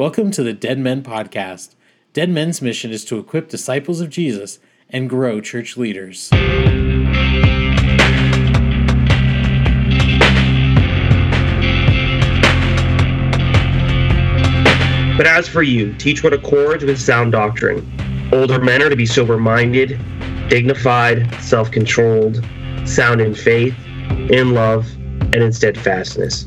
Welcome to the Dead Men Podcast. Dead Men's mission is to equip disciples of Jesus and grow church leaders. But as for you, teach what accords with sound doctrine. Older men are to be sober minded, dignified, self controlled, sound in faith, in love, and in steadfastness.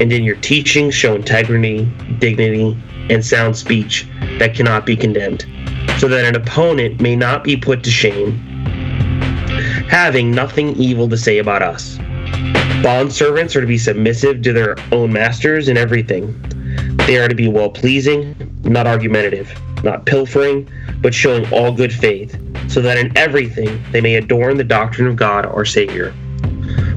and in your teaching show integrity, dignity, and sound speech that cannot be condemned, so that an opponent may not be put to shame, having nothing evil to say about us. Bond servants are to be submissive to their own masters in everything. They are to be well pleasing, not argumentative, not pilfering, but showing all good faith, so that in everything they may adorn the doctrine of God our Savior.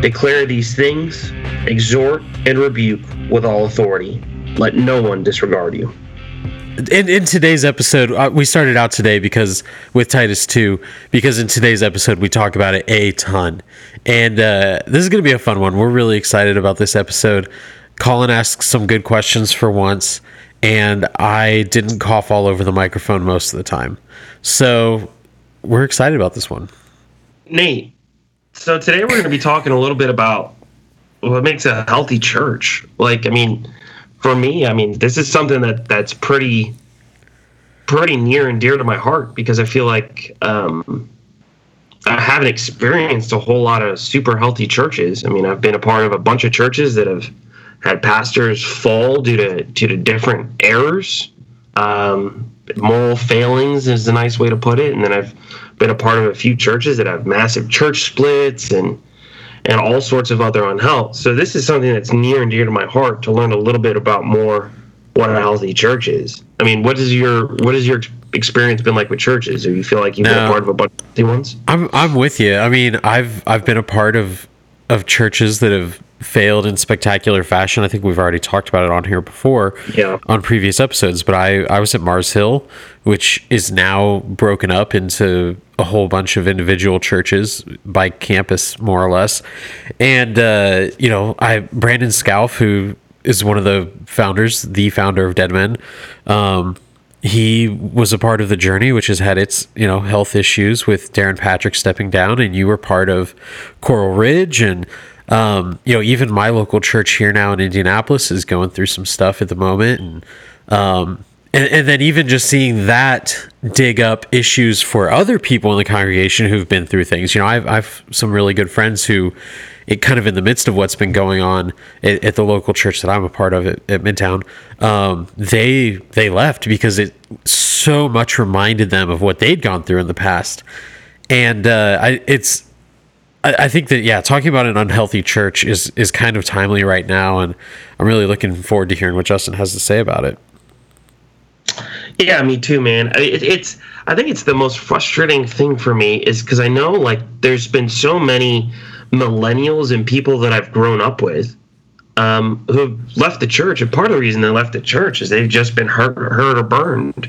Declare these things, exhort and rebuke with all authority. Let no one disregard you. In, in today's episode, uh, we started out today because with Titus 2, because in today's episode we talk about it a ton. And uh, this is going to be a fun one. We're really excited about this episode. Colin asked some good questions for once, and I didn't cough all over the microphone most of the time. So we're excited about this one. Nate, so today we're going to be talking a little bit about what makes a healthy church. Like, I mean, for me, I mean, this is something that that's pretty pretty near and dear to my heart because I feel like um, I haven't experienced a whole lot of super healthy churches. I mean, I've been a part of a bunch of churches that have had pastors fall due to due to different errors, um, moral failings is a nice way to put it, and then I've been a part of a few churches that have massive church splits and and all sorts of other unhealth. So this is something that's near and dear to my heart to learn a little bit about more what a healthy church is. I mean, what is your what is your experience been like with churches? Do you feel like you've no, been a part of a bunch of healthy ones? I'm I'm with you. I mean, I've I've been a part of of churches that have failed in spectacular fashion. I think we've already talked about it on here before, yeah. on previous episodes. But I, I was at Mars Hill, which is now broken up into a whole bunch of individual churches by campus, more or less. And uh, you know, I Brandon Scalf, who is one of the founders, the founder of Dead Men. Um, he was a part of the journey, which has had its you know health issues with Darrin Patrick stepping down, and you were part of Coral Ridge and um, you know, even my local church here now in Indianapolis is going through some stuff at the moment, and um, and, and then even just seeing that dig up issues for other people in the congregation who've been through things. You know, I've I've some really good friends who, it kind of in the midst of what's been going on at, at the local church that I'm a part of at, at Midtown, um, they they left because it so much reminded them of what they'd gone through in the past, and uh, I, it's I, think that yeah, talking about an unhealthy church is is kind of timely right now, and I'm really looking forward to hearing what Justin has to say about it. Yeah, me too, man. It, it's I think it's the most frustrating thing for me is because I know like there's been so many millennials and people that I've grown up with um, who have left the church, and part of the reason they left the church is they've just been hurt, hurt or burned.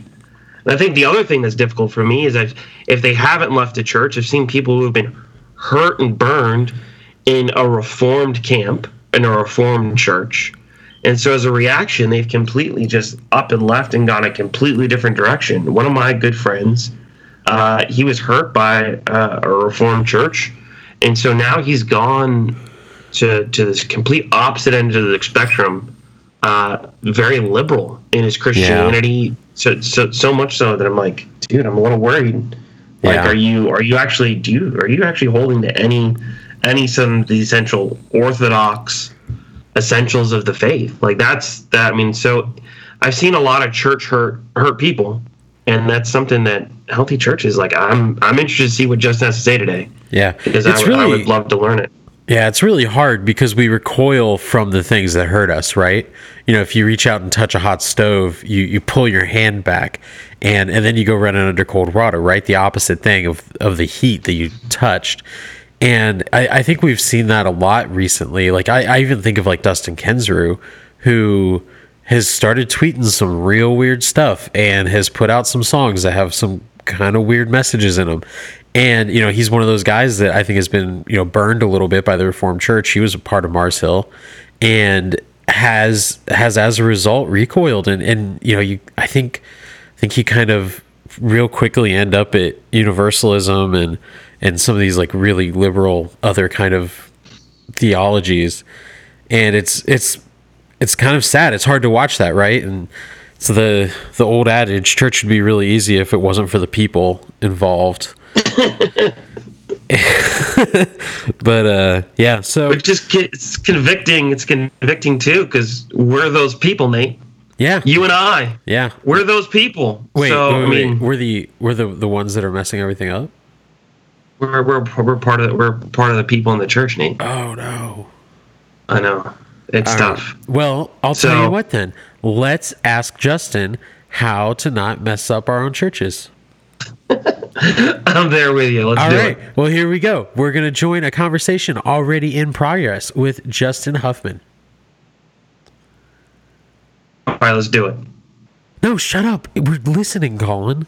And I think the other thing that's difficult for me is that if they haven't left the church, I've seen people who have been hurt and burned in a reformed camp in a reformed church. And so as a reaction they've completely just up and left and gone a completely different direction. One of my good friends uh, he was hurt by uh, a reformed church and so now he's gone to to this complete opposite end of the spectrum uh, very liberal in his Christianity. Yeah. So, so so much so that I'm like, dude, I'm a little worried. Like, yeah. are you are you actually do you are you actually holding to any any some of the essential orthodox essentials of the faith? Like that's that. I mean, so I've seen a lot of church hurt hurt people, and that's something that healthy churches like. I'm I'm interested to see what Justin has to say today. Yeah, because I, really, I would love to learn it. Yeah, it's really hard because we recoil from the things that hurt us, right? You know, if you reach out and touch a hot stove, you, you pull your hand back and, and then you go running under cold water, right? The opposite thing of, of the heat that you touched. And I, I think we've seen that a lot recently. Like, I, I even think of like Dustin Kensrue, who has started tweeting some real weird stuff and has put out some songs that have some kind of weird messages in them. And you know, he's one of those guys that I think has been you know burned a little bit by the Reformed Church. He was a part of Mars Hill, and has has as a result recoiled. And and you know, you I think I think he kind of real quickly end up at universalism and and some of these like really liberal other kind of theologies. And it's it's it's kind of sad. It's hard to watch that, right? And so the the old adage, church would be really easy if it wasn't for the people involved. but uh, yeah, so it just it's convicting. It's convicting too because we're those people, Nate. Yeah, you and I. Yeah, we're those people. Wait, so, wait, wait, I mean, we're the we're the the ones that are messing everything up. We're we're we're part of we're part of the people in the church, Nate. Oh no, I know it's All tough. Right. Well, I'll so, tell you what then. Let's ask Justin how to not mess up our own churches. I'm there with you. Let's All do right. it. Well, here we go. We're going to join a conversation already in progress with Justin Huffman. All right, let's do it. No, shut up. We're listening, Colin.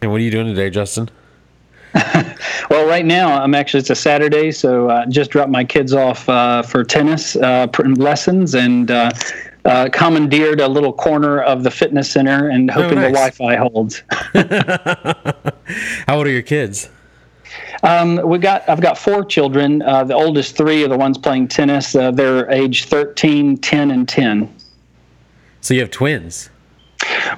And what are you doing today, Justin? well, right now I'm actually it's a Saturday, so uh, just dropped my kids off uh, for tennis uh, lessons and uh, uh, commandeered a little corner of the fitness center and oh, hoping oh, nice. the Wi-Fi holds. How old are your kids? Um, we got I've got four children. Uh, the oldest three are the ones playing tennis. they're age 13, 10, and 10. So you have twins.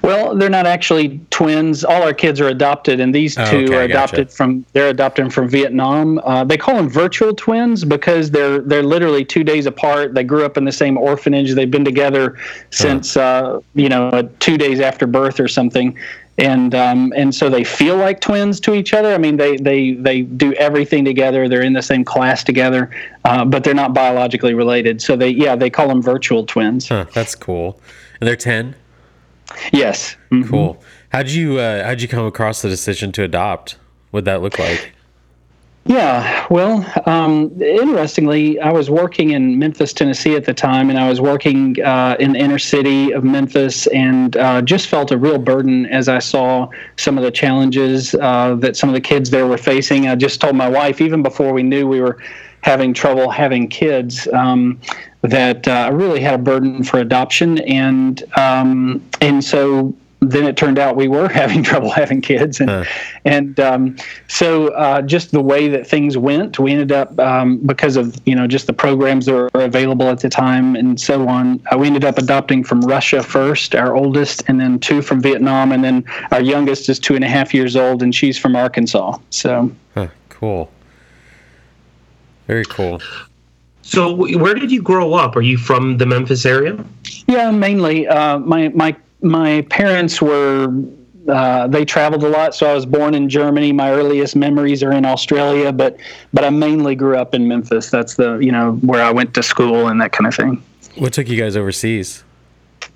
Well, they're not actually twins. All our kids are adopted, and these oh, two okay, are adopted gotcha. from they're adopted from Vietnam. Uh, they call them virtual twins because they're they're literally two days apart. They grew up in the same orphanage. They've been together since uh, you know two days after birth or something. And um, and so they feel like twins to each other. I mean, they they they do everything together. They're in the same class together, uh, but they're not biologically related. So they yeah they call them virtual twins. Huh, that's cool. And they're ten. Yes. Mm-hmm. Cool. How'd you uh, how'd you come across the decision to adopt? What'd that look like? Yeah, well, um, interestingly, I was working in Memphis, Tennessee at the time, and I was working uh, in the inner city of Memphis, and uh, just felt a real burden as I saw some of the challenges uh, that some of the kids there were facing. I just told my wife, even before we knew we were having trouble having kids, um, that uh, really had a burden for adoption, and um, and so then it turned out we were having trouble having kids, and huh. and um, so uh, just the way that things went, we ended up um, because of you know just the programs that were available at the time and so on. Uh, we ended up adopting from Russia first, our oldest, and then two from Vietnam, and then our youngest is two and a half years old, and she's from Arkansas. So huh, cool, very cool. So, where did you grow up? Are you from the Memphis area? Yeah, mainly. Uh, my my my parents were uh, they traveled a lot, so I was born in Germany. My earliest memories are in Australia, but but I mainly grew up in Memphis. That's the you know where I went to school and that kind of thing. What took you guys overseas?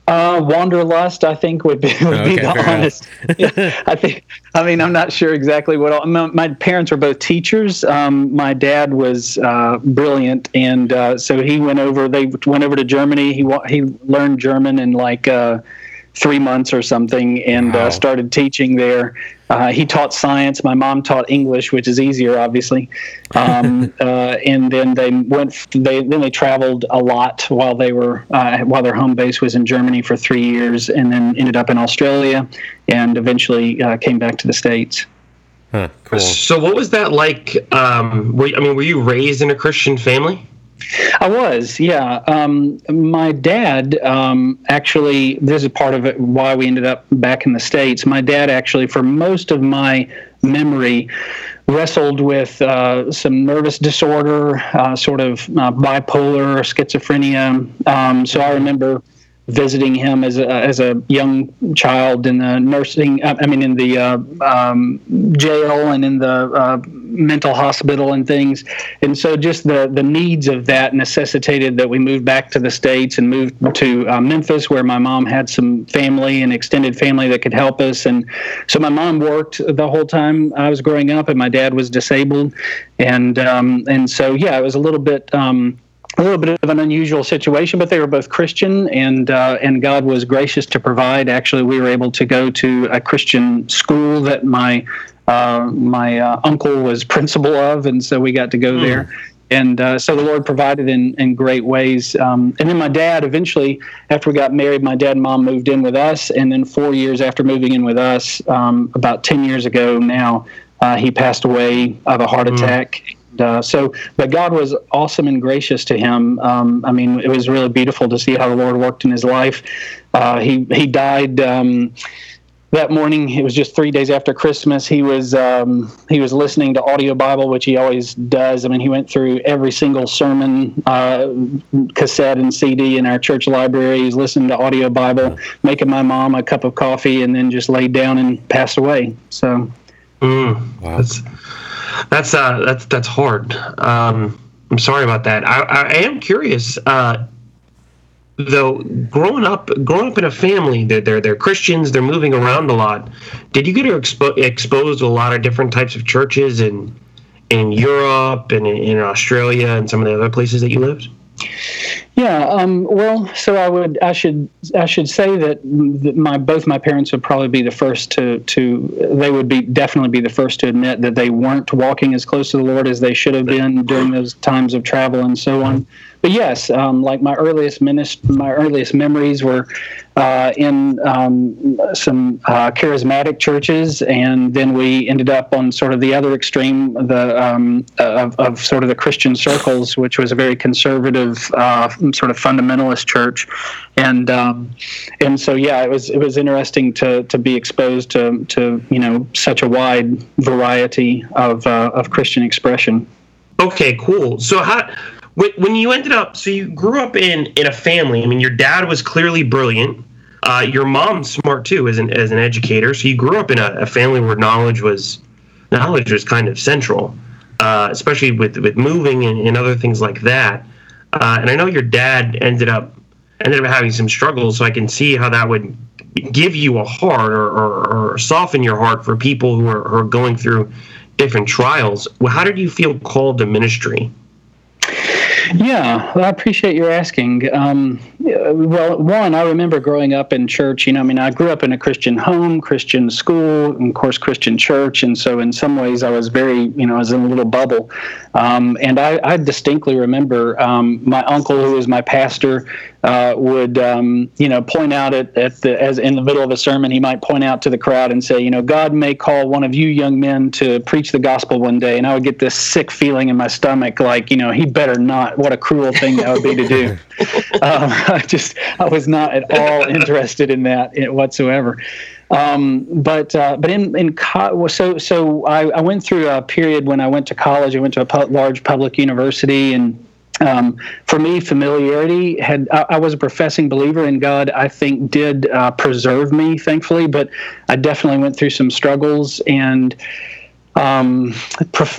Uh, wanderlust, I think, would be would okay, be the honest. yeah, I think. I mean, I'm not sure exactly what. All, my, my parents were both teachers. Um, my dad was uh, brilliant, and uh, so he went over. They went over to Germany. He he learned German in like uh, three months or something and uh, wow. uh, started teaching there. Uh, he taught science. My mom taught English, which is easier, obviously. Um, uh, and then they went. They then they traveled a lot while they were uh, while their home base was in Germany for three years, and then ended up in Australia, and eventually uh, came back to the states. Huh, cool. So, what was that like? Um, were, I mean, were you raised in a Christian family? I was, yeah. Um, my dad um, actually, this is part of it why we ended up back in the States. My dad actually, for most of my memory, wrestled with uh, some nervous disorder, uh, sort of uh, bipolar, schizophrenia. Um, so I remember visiting him as a, as a young child in the nursing, uh, I mean, in the uh, um, jail and in the uh, mental hospital and things. And so just the, the needs of that necessitated that we moved back to the States and moved to uh, Memphis, where my mom had some family and extended family that could help us. And so my mom worked the whole time I was growing up, and my dad was disabled. And, um, and so, yeah, it was a little bit. Um, a little bit of an unusual situation, but they were both Christian, and uh, and God was gracious to provide. Actually, we were able to go to a Christian school that my uh, my uh, uncle was principal of, and so we got to go mm. there. And uh, so the Lord provided in, in great ways. Um, and then my dad, eventually, after we got married, my dad and mom moved in with us. And then four years after moving in with us, um, about 10 years ago now, uh, he passed away of a heart mm. Attack uh, so, but God was awesome and gracious to him. Um, I mean, it was really beautiful to see how the Lord worked in his life. Uh, he he died um, that morning. It was just three days after Christmas. He was um, he was listening to audio Bible, which he always does. I mean, he went through every single sermon uh, cassette and CD in our church library. He's listening to audio Bible, making my mom a cup of coffee, and then just laid down and passed away. So, mm, wow. that's that's uh, that's that's hard. Um, I'm sorry about that. I, I am curious. Uh, though growing up growing up in a family they're, they're they're christians they're moving around a lot did you get expo- exposed to a lot of different types of churches in in europe and in, in australia and some of the other places that you lived yeah, um, well, so I would, I should, I should say that my both my parents would probably be the first to to they would be definitely be the first to admit that they weren't walking as close to the Lord as they should have been during those times of travel and so on but yes, um, like my earliest minist- my earliest memories were uh, in um, some uh, charismatic churches, and then we ended up on sort of the other extreme, the um, of, of, sort of the Christian circles, which was a very conservative, uh, sort of fundamentalist church, and um, and so yeah, it was it was interesting to to be exposed to to you know such a wide variety of uh, of Christian expression. Okay, cool. So how when you ended up, so you grew up in in a family. I mean, your dad was clearly brilliant. Uh, your mom's smart too, as an as an educator. So you grew up in a, a family where knowledge was knowledge was kind of central, uh, especially with with moving and, and other things like that. Uh, and I know your dad ended up ended up having some struggles, so I can see how that would give you a heart or, or, or soften your heart for people who are, who are going through different trials. Well, how did you feel called to ministry? Yeah, well, I appreciate your asking. Um, well, one, I remember growing up in church. You know, I mean, I grew up in a Christian home, Christian school, and of course, Christian church. And so, in some ways, I was very, you know, I was in a little bubble. Um, and I, I, distinctly remember um, my uncle, who was my pastor, uh, would um, you know point out at, at the as in the middle of a sermon he might point out to the crowd and say you know God may call one of you young men to preach the gospel one day and I would get this sick feeling in my stomach like you know he better not what a cruel thing that would be to do um, I just I was not at all interested in that whatsoever. Um, but uh, but in in co- so so I, I went through a period when I went to college. I went to a large public university and um, for me, familiarity had I, I, was a professing believer in God. I think did uh, preserve me, thankfully, but I definitely went through some struggles and. Um,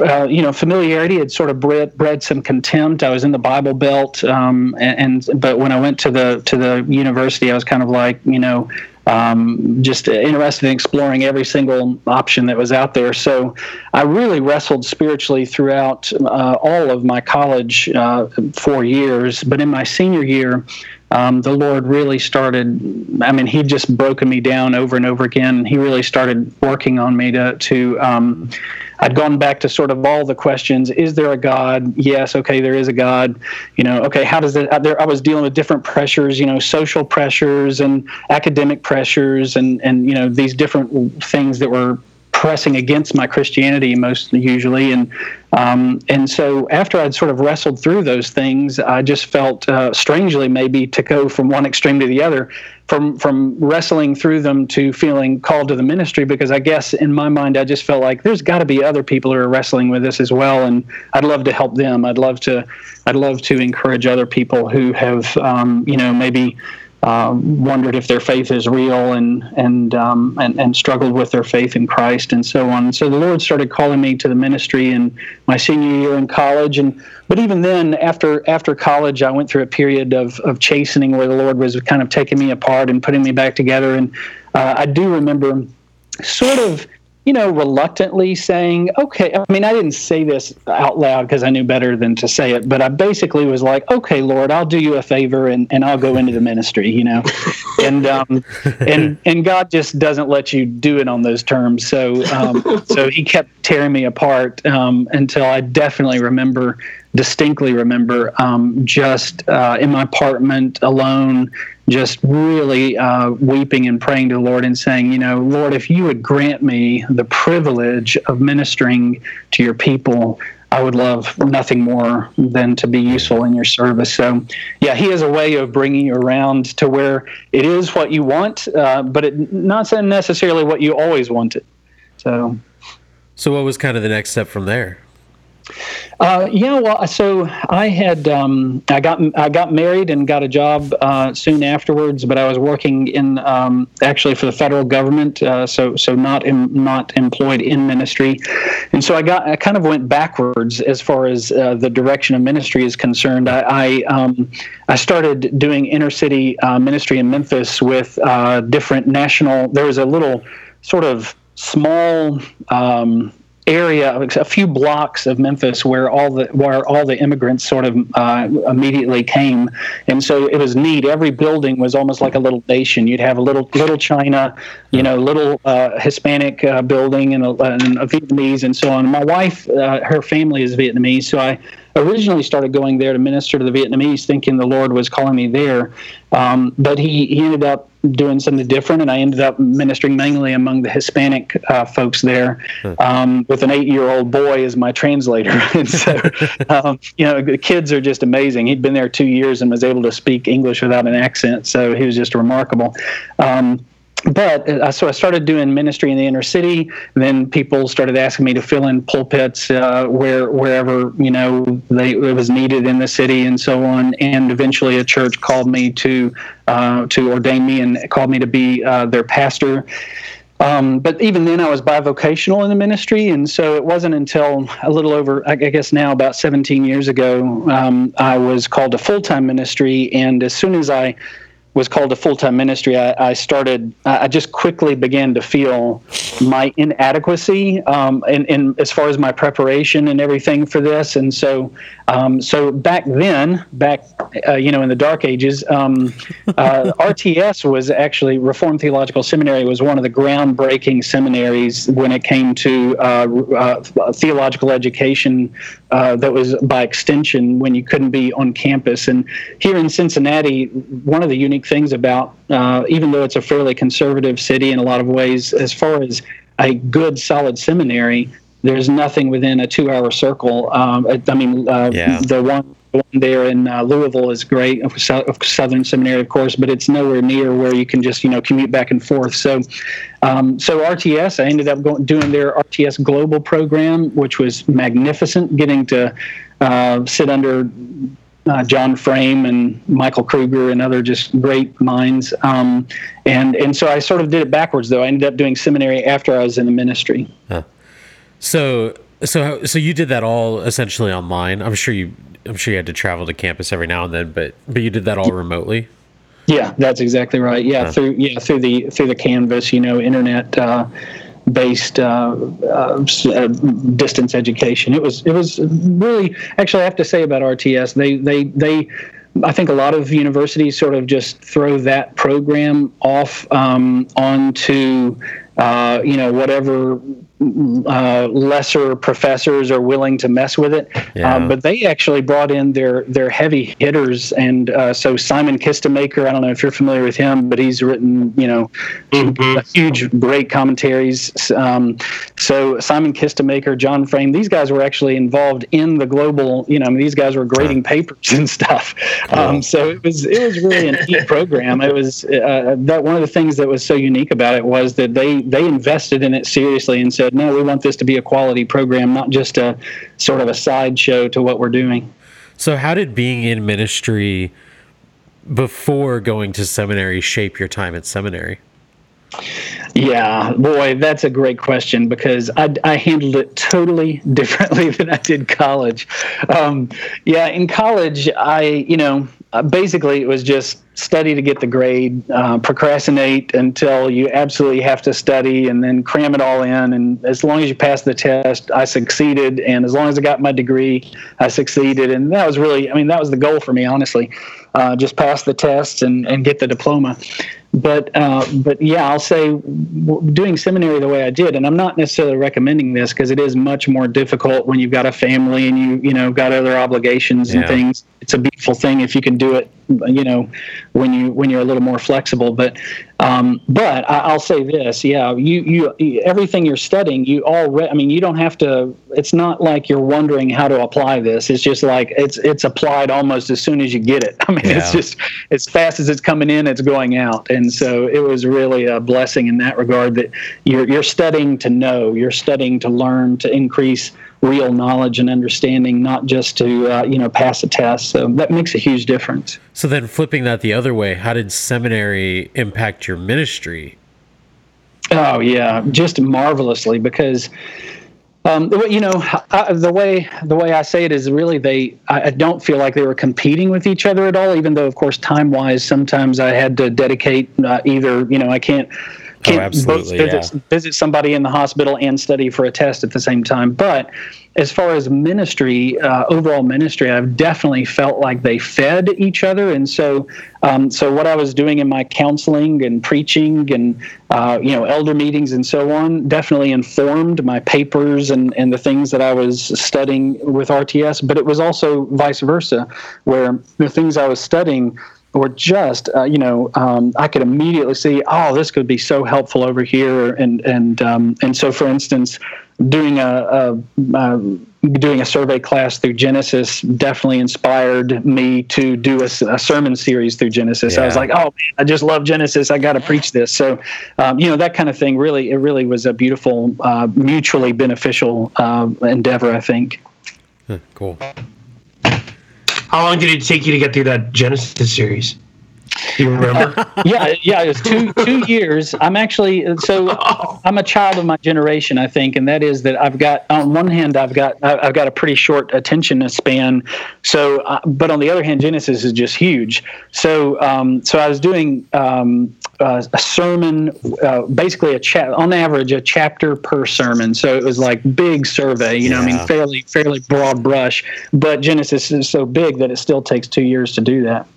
uh, you know, familiarity had sort of bred, bred some contempt. I was in the Bible Belt, um, and, and but when I went to the to the university, I was kind of like, you know, um, just interested in exploring every single option that was out there. So I really wrestled spiritually throughout uh, all of my college uh, four years. But in my senior year, um, the Lord really started. I mean, He just broken me down over and over again. He really started working on me to to. Um, I'd gone back to sort of all the questions. Is there a God? Yes. Okay, there is a God. You know. Okay, how does it? There, I was dealing with different pressures. You know, social pressures and academic pressures, and and you know these different things that were pressing against my Christianity most usually, and um, and so after I'd sort of wrestled through those things, I just felt uh, strangely maybe to go from one extreme to the other, from from wrestling through them to feeling called to the ministry because I guess in my mind I just felt like there's got to be other people who are wrestling with this as well, and I'd love to help them. I'd love to I'd love to encourage other people who have um, you know maybe um, wondered if their faith is real and and, um, and and struggled with their faith in Christ and so on. So the Lord started calling me to the ministry in my senior year in college, and but even then, after after college, I went through a period of of chastening where the Lord was kind of taking me apart and putting me back together. And uh, I do remember sort of you know, reluctantly saying, okay, I mean, I didn't say this out loud because I knew better than to say it, but I basically was like, okay, Lord, I'll do you a favor and, and I'll go into the ministry, you know, and, um, and, and God just doesn't let you do it on those terms. So, um, so he kept tearing me apart, um, until I definitely remember, distinctly remember, um, just, uh, in my apartment alone, just really uh, weeping and praying to the Lord and saying, you know, Lord, if you would grant me the privilege of ministering to your people, I would love nothing more than to be useful in your service. So, yeah, he has a way of bringing you around to where it is what you want, uh, but it not necessarily what you always wanted. So, so what was kind of the next step from there? Uh, yeah, well, so I had um, I got I got married and got a job uh, soon afterwards, but I was working in um, actually for the federal government, uh, so so not in, not employed in ministry, and so I got I kind of went backwards as far as uh, the direction of ministry is concerned. I I, um, I started doing inner city uh, ministry in Memphis with uh, different national. There was a little sort of small um, area, a few blocks of Memphis, where all the where all the immigrants sort of uh, immediately came, and so it was neat. Every building was almost like a little nation. You'd have a little little China, you know, little uh, Hispanic uh, building, and a, and a, Vietnamese, and so on. My wife, uh, her family is Vietnamese, so I originally started going there to minister to the Vietnamese, thinking the Lord was calling me there. Um, but he, he ended up doing something different, and I ended up ministering mainly among the Hispanic uh, folks there, um, with an eight-year-old boy as my translator. and so, um, you know, the kids are just amazing. He'd been there two years and was able to speak English without an accent, so he was just remarkable. Um, but uh, so I started doing ministry in the inner city. Then people started asking me to fill in pulpits uh, where wherever you know they it was needed in the city and so on. And eventually, a church called me to uh, to ordain me and called me to be uh, their pastor. Um, but even then, I was bivocational in the ministry, and so it wasn't until a little over, I guess now about 17 years ago, um, I was called to full time ministry. And as soon as I was called a full-time ministry, I, I, started. I just quickly began to feel my inadequacy um, in, in, as far as my preparation and everything for this. And so, um, so back then, back uh, you know in the dark ages, um, uh, RTS was actually Reformed Theological Seminary was one of the groundbreaking seminaries when it came to uh, uh theological education. Uh, that was by extension when you couldn't be on campus. And here in Cincinnati, one of the unique things about, uh, even though it's a fairly conservative city in a lot of ways, as far as a good, solid seminary, there's nothing within a two-hour circle. Um, I mean, uh, yeah. the one there in uh, Louisville is great, of Southern Seminary, of course, but it's nowhere near where you can just you know commute back and forth. So, um, so RTS, I ended up going, doing their RTS Global program, which was magnificent. Getting to uh, sit under uh, John Frame and Michael Kruger and other just great minds. Um, and and so I sort of did it backwards though. I ended up doing seminary after I was in the ministry. Huh. So so so you did that all essentially online. I'm sure you I'm sure you had to travel to campus every now and then, but but you did that all remotely. Yeah, that's exactly right. Yeah, huh. through yeah through the through the Canvas, you know, internet. Uh, based uh, uh, uh, distance education. It was it was really actually I have to say about RTS they they they I think a lot of universities sort of just throw that program off um, onto uh, you know whatever uh, lesser professors are willing to mess with it. Yeah. Um, but they actually brought in their their heavy hitters, and uh, so Simon Kistemaker. I don't know if you're familiar with him, but he's written you know mm-hmm. huge, great commentaries. Um, So Simon Kistemaker, John Frame, these guys were actually involved in the global. You know, I mean, these guys were grading papers and stuff. Um, so it was it was really a neat program. It was uh, that one of the things that was so unique about it was that they they invested in it seriously and said, no, we want this to be a quality program, not just a sort of a sideshow to what we're doing. So how did being in ministry before going to seminary shape your time at seminary? Yeah, boy, that's a great question because I, I handled it totally differently than I did college. Um, yeah, in college, I, you know, basically it was just study to get the grade, uh, procrastinate until you absolutely have to study, and then cram it all in. And as long as you pass the test, I succeeded. And as long as I got my degree, I succeeded. And that was really, I mean, that was the goal for me, honestly. Uh, just pass the test and, and get the diploma but uh, but yeah, I'll say doing seminary the way I did, and I'm not necessarily recommending this because it is much more difficult when you've got a family and you you know got other obligations yeah. and things. It's a beautiful thing if you can do it, you know, when you when you're a little more flexible. But um, but I, will say this, yeah, you, you everything you're studying, you already. I mean, you don't have to. It's not like you're wondering how to apply this. It's just like it's it's applied almost as soon as you get it. I mean, yeah. it's just as fast as it's coming in, it's going out. And so it was really a blessing in that regard that you're you're studying to know, you're studying to learn, to increase real knowledge and understanding, not just to uh, you know pass a test. So that makes a huge difference. So then, flipping that the other way, how did seminary impact your ministry? Oh yeah, just marvelously because. Um, you know, I, the way the way I say it is really they. I, don't feel like they were competing with each other at all. Even though, of course, time wise, sometimes I had to dedicate uh, either. You know, I can't can't oh, both visit, yeah. visit somebody in the hospital and study for a test at the same time. But as far as ministry, uh, overall ministry, I've definitely felt like they fed each other. And so, um, so what I was doing in my counseling and preaching and uh, you know elder meetings and so on definitely informed my papers and and the things that I was studying with RTS. But it was also vice versa, where the things I was studying or just uh, you know um, I could immediately see oh this could be so helpful over here and and um, and so for instance doing a, a, a, doing a survey class through Genesis definitely inspired me to do a, a sermon series through Genesis. Yeah. I was like, oh, man, I just love Genesis. I got to preach this. So, um, you know, that kind of thing. Really, it really was a beautiful, uh, mutually beneficial uh, endeavor. I think. Cool. How long did it take you to get through that Genesis series? Do you remember? yeah, yeah, it was two two years. I'm actually so I'm a child of my generation, I think, and that is that I've got on one hand I've got I've got a pretty short attention span. So, uh, but on the other hand, Genesis is just huge. So, um, so I was doing um, uh, a sermon, uh, basically a chat on average a chapter per sermon. So it was like big survey, you know, yeah. I mean, fairly fairly broad brush. But Genesis is so big that it still takes two years to do that.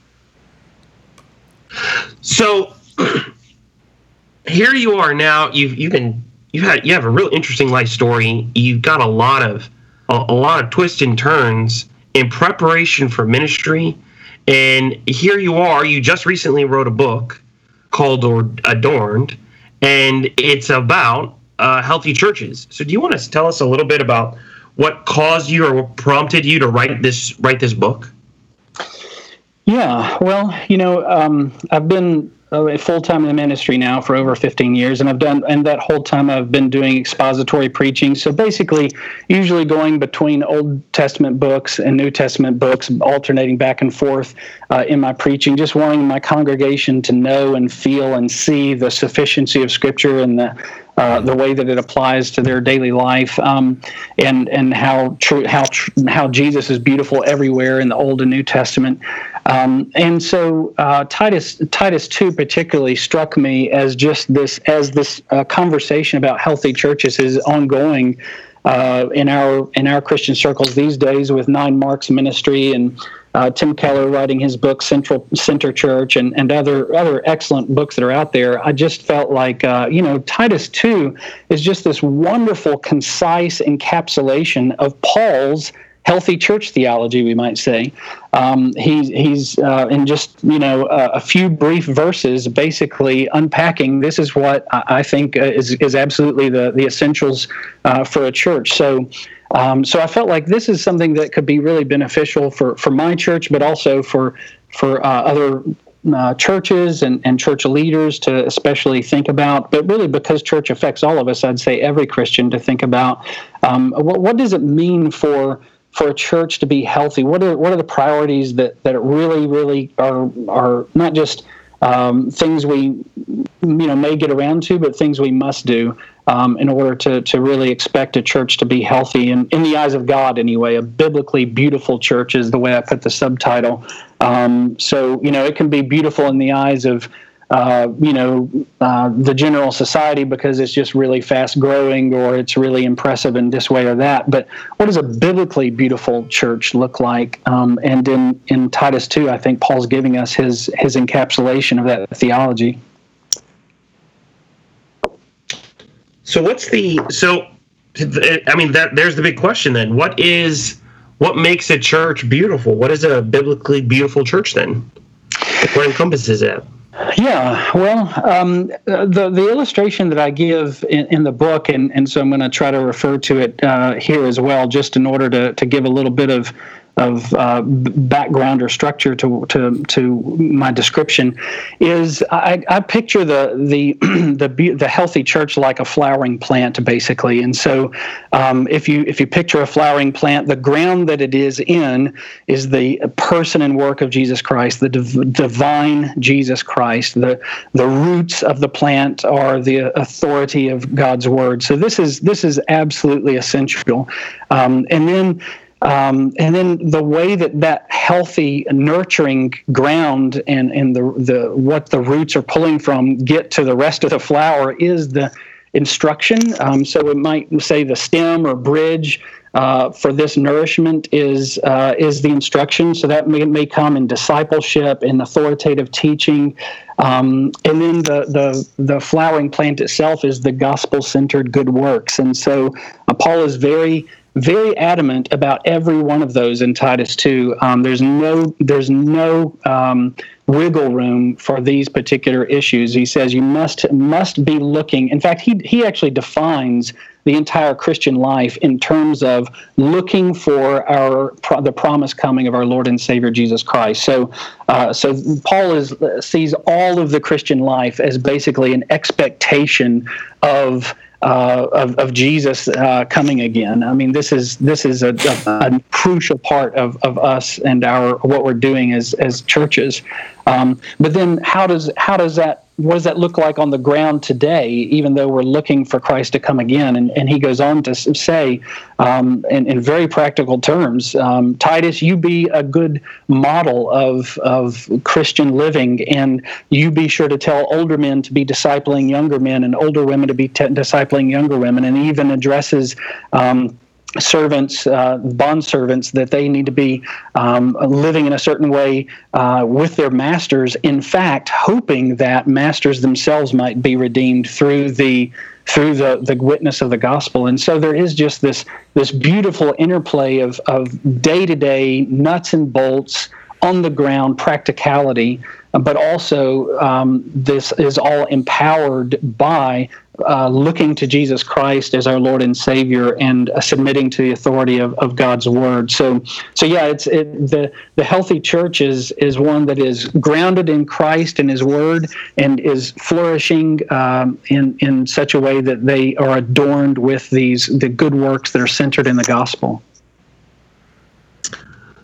So here you are now. You've you've been you had you have a real interesting life story. You've got a lot of a, a lot of twists and turns in preparation for ministry. And here you are. You just recently wrote a book called or Adorned, and it's about uh, healthy churches. So, do you want to tell us a little bit about what caused you or what prompted you to write this write this book? Yeah, well, you know, um, I've been uh, full time in the ministry now for over 15 years, and I've done, and that whole time I've been doing expository preaching. So basically, usually going between Old Testament books and New Testament books, alternating back and forth uh, in my preaching, just wanting my congregation to know and feel and see the sufficiency of Scripture and the uh, the way that it applies to their daily life, um, and and how true how tr- how Jesus is beautiful everywhere in the Old and New Testament. Um, and so uh, Titus Titus two particularly struck me as just this as this uh, conversation about healthy churches is ongoing uh, in our in our Christian circles these days with Nine Marks Ministry and uh, Tim Keller writing his book Central Center Church and, and other other excellent books that are out there. I just felt like uh, you know Titus two is just this wonderful concise encapsulation of Paul's healthy church theology, we might say. Um, he's he's uh, in just you know uh, a few brief verses, basically unpacking. This is what I think uh, is is absolutely the the essentials uh, for a church. So. Um, so I felt like this is something that could be really beneficial for, for my church, but also for for uh, other uh, churches and, and church leaders to especially think about, but really because church affects all of us, I'd say every Christian to think about um, what, what does it mean for for a church to be healthy? What are what are the priorities that, that really really are are not just um, things we you know may get around to, but things we must do um, in order to to really expect a church to be healthy and in the eyes of God anyway. A biblically beautiful church is the way I put the subtitle. Um, so you know it can be beautiful in the eyes of uh, you know, uh, the general society because it's just really fast growing or it's really impressive in this way or that. But what does a biblically beautiful church look like? Um, and in, in Titus 2, I think Paul's giving us his, his encapsulation of that theology. So what's the so I mean that there's the big question then. What is what makes a church beautiful? What is a biblically beautiful church then? What encompasses it? Yeah, well, um, the the illustration that I give in, in, the book, and, and so I'm going to try to refer to it uh, here as well, just in order to, to give a little bit of of uh, background or structure to, to, to my description is I, I picture the the the the healthy church like a flowering plant basically. And so um, if you if you picture a flowering plant the ground that it is in is the person and work of Jesus Christ the div- divine Jesus Christ. The the roots of the plant are the authority of God's word. So this is this is absolutely essential. Um, and then um, and then the way that that healthy, nurturing ground and, and the, the what the roots are pulling from get to the rest of the flower is the instruction. Um, so it might say the stem or bridge uh, for this nourishment is uh, is the instruction. So that may, may come in discipleship and authoritative teaching, um, and then the, the the flowering plant itself is the gospel centered good works. And so uh, Paul is very very adamant about every one of those in Titus 2. Um, there's no there's no um, wiggle room for these particular issues. He says you must must be looking. In fact, he he actually defines the entire Christian life in terms of looking for our the promise coming of our Lord and Savior Jesus Christ. So, uh, so Paul is sees all of the Christian life as basically an expectation of uh, of, of Jesus uh, coming again. I mean, this is this is a, a, a, crucial part of, of us and our what we're doing as as churches. Um, but then, how does how does that what does that look like on the ground today, even though we're looking for Christ to come again? And, and he goes on to say, um, in, in, very practical terms, um, Titus, you be a good model of, of Christian living, and you be sure to tell older men to be discipling younger men and older women to be t- discipling younger women, and even addresses. Um, servants, uh, bond servants, that they need to be um, living in a certain way uh, with their masters. In fact, hoping that masters themselves might be redeemed through the through the, the witness of the gospel. And so there is just this this beautiful interplay of of day to day nuts and bolts on the ground practicality, but also um, this is all empowered by uh, looking to Jesus Christ as our Lord and Savior and uh, submitting to the authority of, of God's Word. So, so yeah, it's it, the the healthy church is is one that is grounded in Christ and His Word and is flourishing um, in in such a way that they are adorned with these the good works that are centered in the gospel.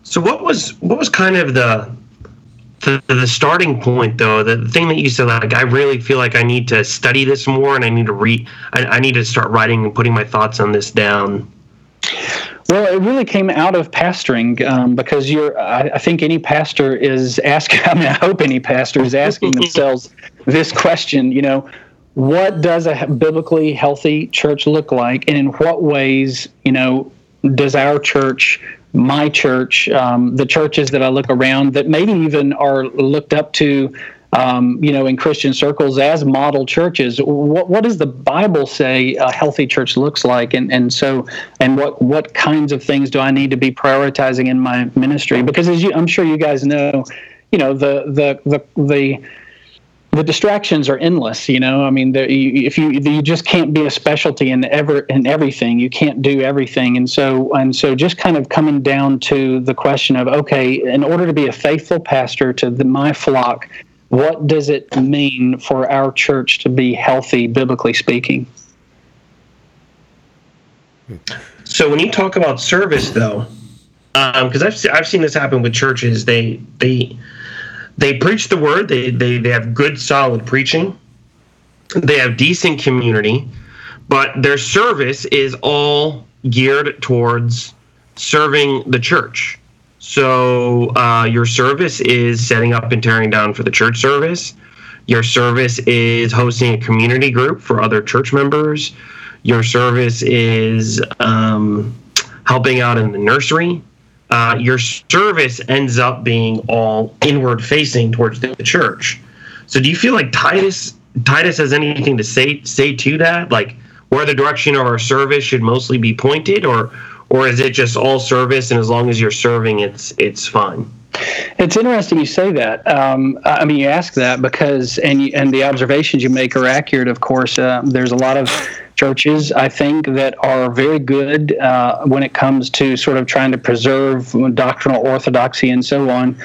So, what was what was kind of the the, the starting point though the thing that you said like i really feel like i need to study this more and i need to read I, I need to start writing and putting my thoughts on this down well, it really came out of pastoring um, because you're. I, I, think any pastor is asking. I mean, I hope any pastor is asking themselves this question. You know, what does a biblically healthy church look like, and in what ways, you know, does our church my church, um, the churches that I look around that maybe even are looked up to um, you know, in Christian circles as model churches. What what does the Bible say a healthy church looks like, and and so and what what kinds of things do I need to be prioritizing in my ministry? Because as you, I'm sure you guys know, you know the the the the the distractions are endless. You know, I mean, if you you just can't be a specialty in ever in everything, you can't do everything, and so and so just kind of coming down to the question of okay, in order to be a faithful pastor to the, my flock, what does it mean for our church to be healthy, biblically speaking? So when you talk about service, though, because um, I've I've seen this happen with churches, they they they preach the word. They, they they have good solid preaching. They have decent community, but their service is all geared towards serving the church. So uh, your service is setting up and tearing down for the church service. Your service is hosting a community group for other church members. Your service is um, helping out in the nursery uh, your service ends up being all inward facing towards the church. So do you feel like Titus Titus has anything to say say to that? Like where the direction of our service should mostly be pointed or or is it just all service and as long as you're serving it's it's fine? It's interesting you say that. Um, I mean, you ask that because, and you, and the observations you make are accurate. Of course, uh, there's a lot of churches, I think, that are very good uh, when it comes to sort of trying to preserve doctrinal orthodoxy and so on.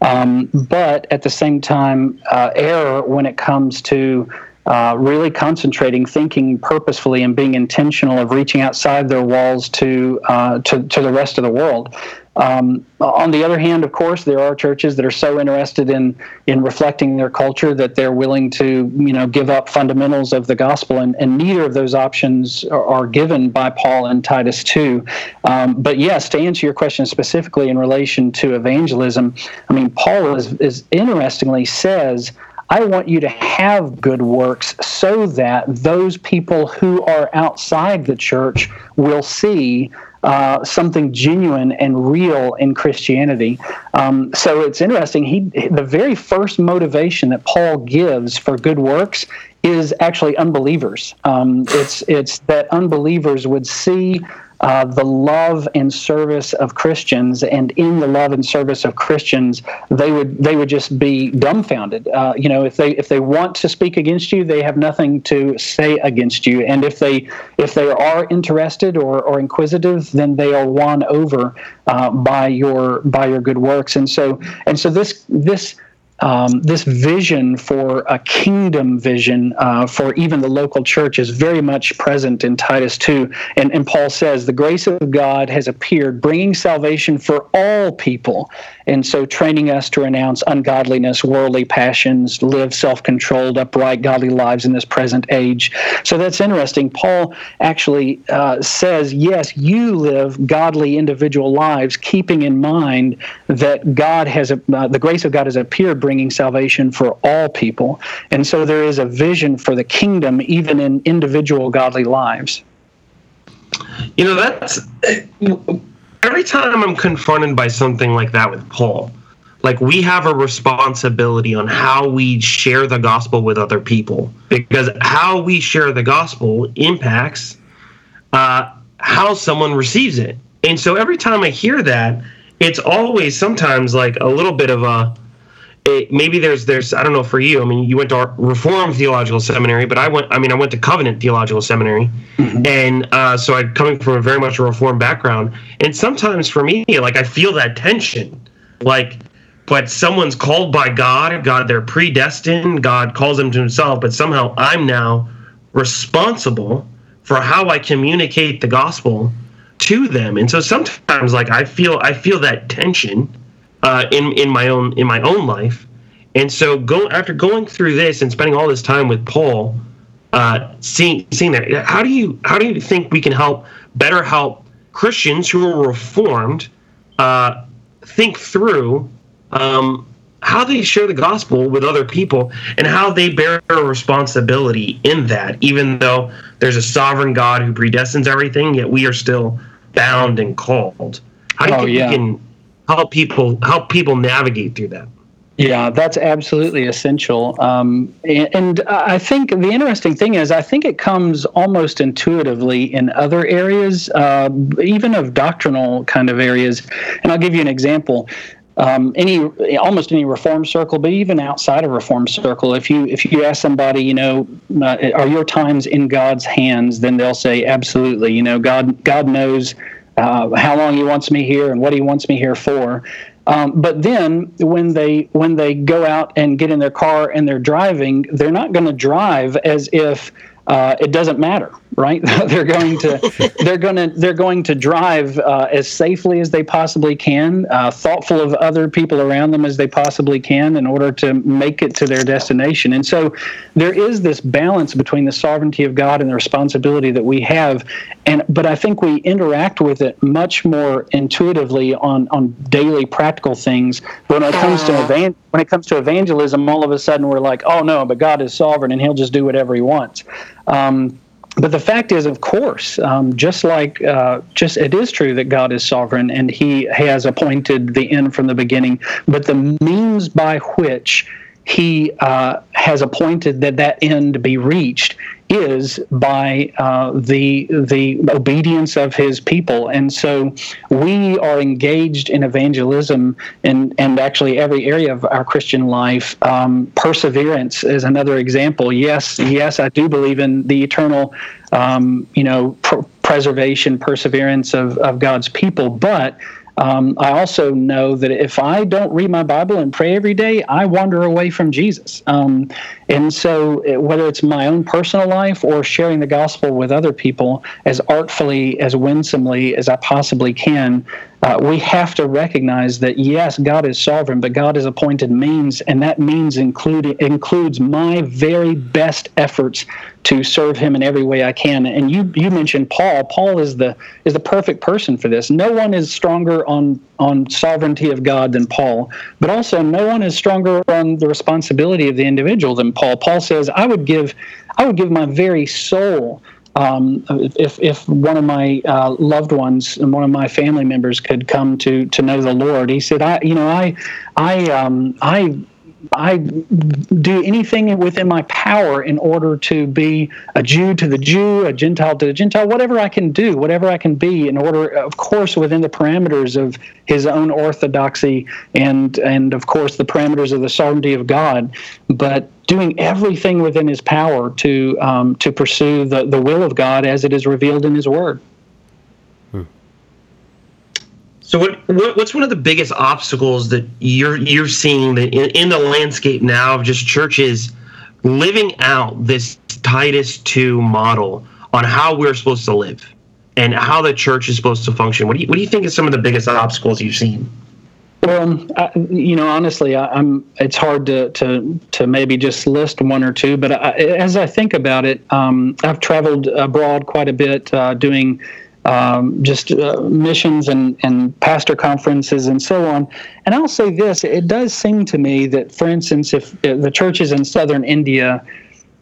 Um, but at the same time, uh, error when it comes to uh, really concentrating, thinking purposefully, and being intentional of reaching outside their walls to uh, to, to the rest of the world. Um, on the other hand, of course, there are churches that are so interested in in reflecting their culture that they're willing to, you know, give up fundamentals of the gospel, and, and neither of those options are, are given by Paul in Titus two. Um, but yes, to answer your question specifically in relation to evangelism, I mean, Paul is, is interestingly says. I want you to have good works so that those people who are outside the church will see uh, something genuine and real in Christianity. Um, so it's interesting. He the very first motivation that Paul gives for good works is actually unbelievers. Um, it's it's that unbelievers would see uh, the love and service of Christians, and in the love and service of Christians, they would they would just be dumbfounded. Uh, you know, if they if they want to speak against you, they have nothing to say against you, and if they if they are interested or, or inquisitive, then they are won over uh, by your by your good works. And so and so this this um, this vision for a kingdom vision uh, for even the local church is very much present in Titus 2. And, and Paul says, The grace of God has appeared, bringing salvation for all people. And so training us to renounce ungodliness, worldly passions, live self controlled, upright, godly lives in this present age. So that's interesting. Paul actually uh, says, Yes, you live godly individual lives, keeping in mind that God has, uh, the grace of God has appeared, bringing salvation for all people. And so there is a vision for the kingdom, even in individual godly lives. You know, that's every time I'm confronted by something like that with Paul, like we have a responsibility on how we share the gospel with other people because how we share the gospel impacts uh, how someone receives it. And so every time I hear that, it's always sometimes like a little bit of a it, maybe there's there's I don't know for you. I mean, you went to Reformed Theological Seminary, but I went. I mean, I went to Covenant Theological Seminary, mm-hmm. and uh, so I coming from a very much a Reformed background. And sometimes for me, like I feel that tension, like, but someone's called by God. God, they're predestined. God calls them to Himself, but somehow I'm now responsible for how I communicate the gospel to them. And so sometimes, like I feel, I feel that tension uh, in in my own in my own life. And so go after going through this and spending all this time with Paul, uh, seeing seeing that how do you how do you think we can help better help Christians who are reformed uh, think through um, how they share the gospel with other people and how they bear a responsibility in that, even though there's a sovereign God who predestines everything, yet we are still bound and called. How do you oh, think yeah. we can help people help people navigate through that? Yeah, that's absolutely essential. Um, and, and, I think the interesting thing is, I think it comes almost intuitively in other areas, uh, even of doctrinal kind of areas. And I'll give you an example. Um, any almost any reform circle, but even outside of reform circle, if you if you ask somebody, you know, uh, are your times in God's hands, then they'll say absolutely. You know, God God knows uh, how long He wants me here and what He wants me here for. Um, but then when they when they go out and get in their car and they're driving, they're not going to drive as if uh, it doesn't matter, right? they're going to they're going to they're going to drive uh, as safely as they possibly can, uh, thoughtful of other people around them as they possibly can, in order to make it to their destination. And so, there is this balance between the sovereignty of God and the responsibility that we have. And but I think we interact with it much more intuitively on on daily practical things. When it comes to evan- when it comes to evangelism, all of a sudden we're like, oh no, but God is sovereign and He'll just do whatever He wants. Um, but the fact is, of course, um, just like uh, just it is true that God is sovereign and He has appointed the end from the beginning. But the means by which He uh, has appointed that that end be reached is by uh, the the obedience of his people, and so we are engaged in evangelism and and actually every area of our Christian life. Um, perseverance is another example. Yes, yes, I do believe in the eternal, um, you know, pr- preservation, perseverance of of God's people, but um, I also know that if I don't read my Bible and pray every day, I wander away from Jesus. Um, and so, eh, whether it's my own personal life or sharing the gospel with other people as artfully, as winsomely as I possibly can, uh, we have to recognize that yes, God is sovereign, but God has appointed means, and that means include, includes my very best efforts to serve Him in every way I can. And you you mentioned Paul. Paul is the is the perfect person for this. No one is stronger on on sovereignty of God than Paul, but also no one is stronger on the responsibility of the individual than Paul. Paul says, "I would give I would give my very soul." Um, if if one of my uh, loved ones and one of my family members could come to to know the Lord, he said, I you know I I um, I I do anything within my power in order to be a Jew to the Jew, a Gentile to the Gentile, whatever I can do, whatever I can be, in order, of course, within the parameters of his own orthodoxy and and of course the parameters of the sovereignty of God, but doing everything within his power to um, to pursue the, the will of God as it is revealed in His Word. So what, what, what's one of the biggest obstacles that you're you're seeing in, in the landscape now of just churches living out this Titus two model on how we're supposed to live and how the church is supposed to function? What do you what do you think is some of the biggest obstacles you've seen? Well, I, you know, honestly, I, am It's hard to, to to maybe just list one or two, but I, as I think about it, um, I've traveled abroad quite a bit, uh, doing um, just uh, missions and, and pastor conferences and so on. And I'll say this it does seem to me that, for instance, if the churches in southern India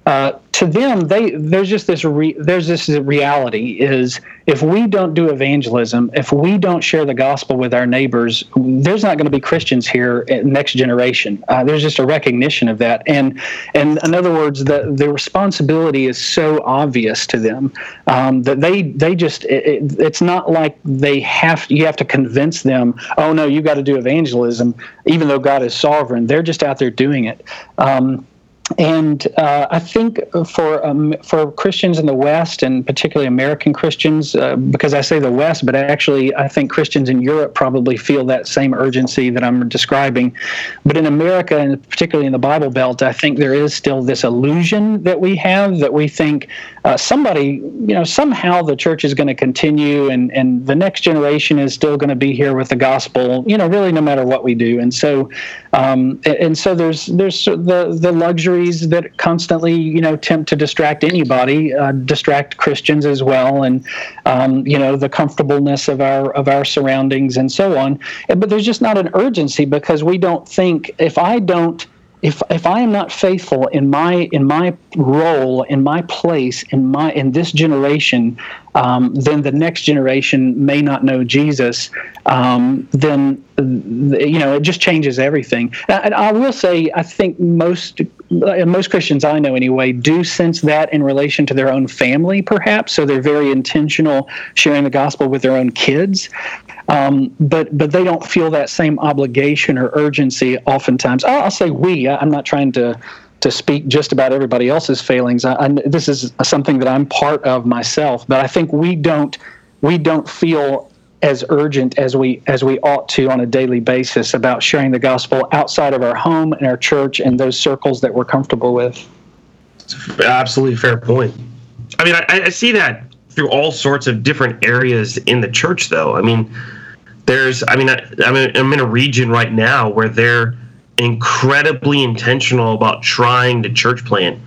uh, to them, they there's just this re, there's this reality is if we don't do evangelism, if we don't share the gospel with our neighbors, there's not going to be Christians here next generation. Uh, there's just a recognition of that, and and in other words, the the responsibility is so obvious to them um, that they they just it, it's not like they have you have to convince them. Oh no, you got to do evangelism, even though God is sovereign. They're just out there doing it. Um, and uh, I think for um, for Christians in the West, and particularly American Christians, uh, because I say the West, but actually I think Christians in Europe probably feel that same urgency that I'm describing. But in America, and particularly in the Bible Belt, I think there is still this illusion that we have that we think uh, somebody, you know, somehow the church is going to continue, and and the next generation is still going to be here with the gospel, you know, really no matter what we do. And so, um, and so there's there's the the luxury that constantly, you know, tempt to distract anybody, uh, distract Christians as well, and um, you know the comfortableness of our of our surroundings and so on. But there's just not an urgency because we don't think if I don't if if I am not faithful in my in my role in my place in my in this generation, um, then the next generation may not know Jesus. Um, then you know it just changes everything. And I will say, I think most most Christians I know anyway do sense that in relation to their own family, perhaps. So they're very intentional sharing the gospel with their own kids. Um, but but they don't feel that same obligation or urgency. Oftentimes, I'll, I'll say we. I'm not trying to to speak just about everybody else's failings. I, I, this is something that I'm part of myself, but I think we don't we don't feel as urgent as we as we ought to on a daily basis about sharing the gospel outside of our home and our church and those circles that we're comfortable with. Absolutely fair point. I mean, I, I see that through all sorts of different areas in the church, though. I mean, there's i mean I, I'm, in, I'm in a region right now where they're incredibly intentional about trying to church plant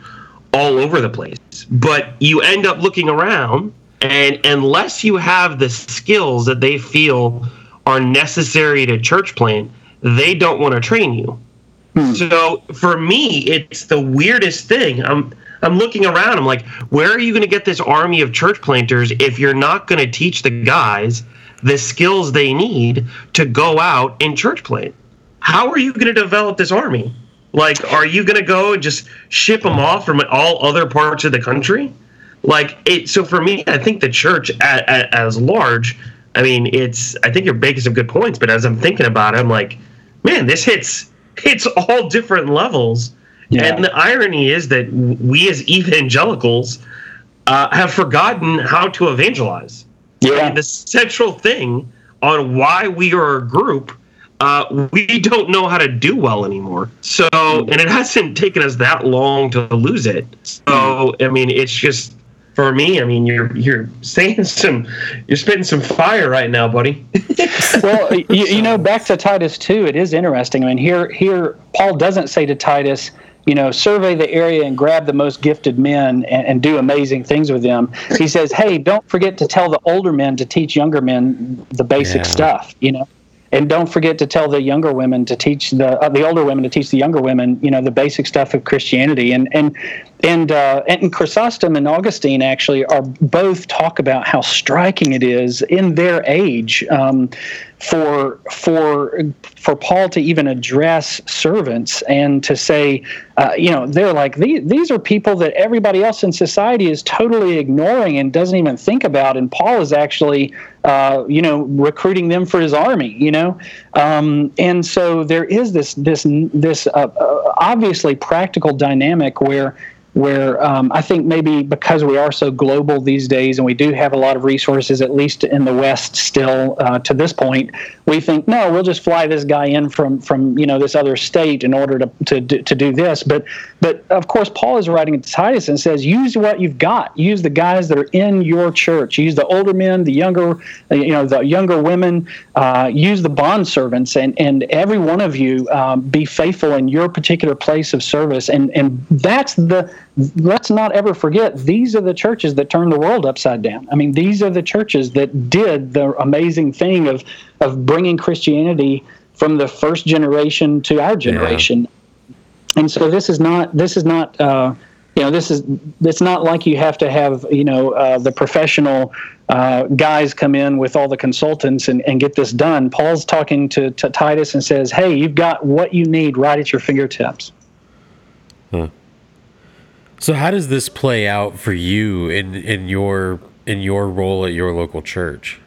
all over the place but you end up looking around and unless you have the skills that they feel are necessary to church plant they don't want to train you hmm. so for me it's the weirdest thing i'm i'm looking around i'm like where are you going to get this army of church planters if you're not going to teach the guys the skills they need to go out and church plant. How are you going to develop this army? Like, are you going to go and just ship them off from all other parts of the country? Like, it. So for me, I think the church at, at, as large. I mean, it's. I think you're making some good points, but as I'm thinking about it, I'm like, man, this hits hits all different levels. Yeah. And the irony is that we as evangelicals uh, have forgotten how to evangelize. Yeah. the central thing on why we are a group, uh, we don't know how to do well anymore. So, and it hasn't taken us that long to lose it. So, I mean, it's just for me. I mean, you're you're saying some, you're spitting some fire right now, buddy. well, you, you know, back to Titus two, it is interesting. I mean, here here Paul doesn't say to Titus you know, survey the area and grab the most gifted men and, and, do amazing things with them. He says, hey, don't forget to tell the older men to teach younger men the basic yeah. stuff, you know and don't forget to tell the younger women to teach the uh, the older women to teach the younger women you know the basic stuff of Christianity and and and uh, and Chrysostom and Augustine actually are both talk about how striking it is in their age um, for for for Paul to even address servants and to say uh, you know they're like these these are people that everybody else in society is totally ignoring and doesn't even think about and Paul is actually uh, you know, recruiting them for his army, you know, um, and so there is this this this uh, uh obviously practical dynamic where where um, I think maybe because we are so global these days and we do have a lot of resources, at least in the West still uh, to this point, we think, no, we'll just fly this guy in from, from you know, this other state in order to, to, to do this. But, but of course, Paul is writing to Titus and says, use what you've got. Use the guys that are in your church. Use the older men, the younger, uh, you know, the younger women. Uh, use the bond servants, and, and every one of you um, be faithful in your particular place of service. And, and that's the let's not ever forget these are the churches that turned the world upside down. I mean, these are the churches that did the amazing thing of of bringing Christianity from the first generation to our generation. Yeah. And so this is not this is not uh, you know this is it's not like you have to have you know uh, the professional uh, guys come in with all the consultants and, and get this done. Paul's talking to, to Titus and says, "Hey, you've got what you need right at your fingertips." So how does this play out for you in in your in your role at your local church?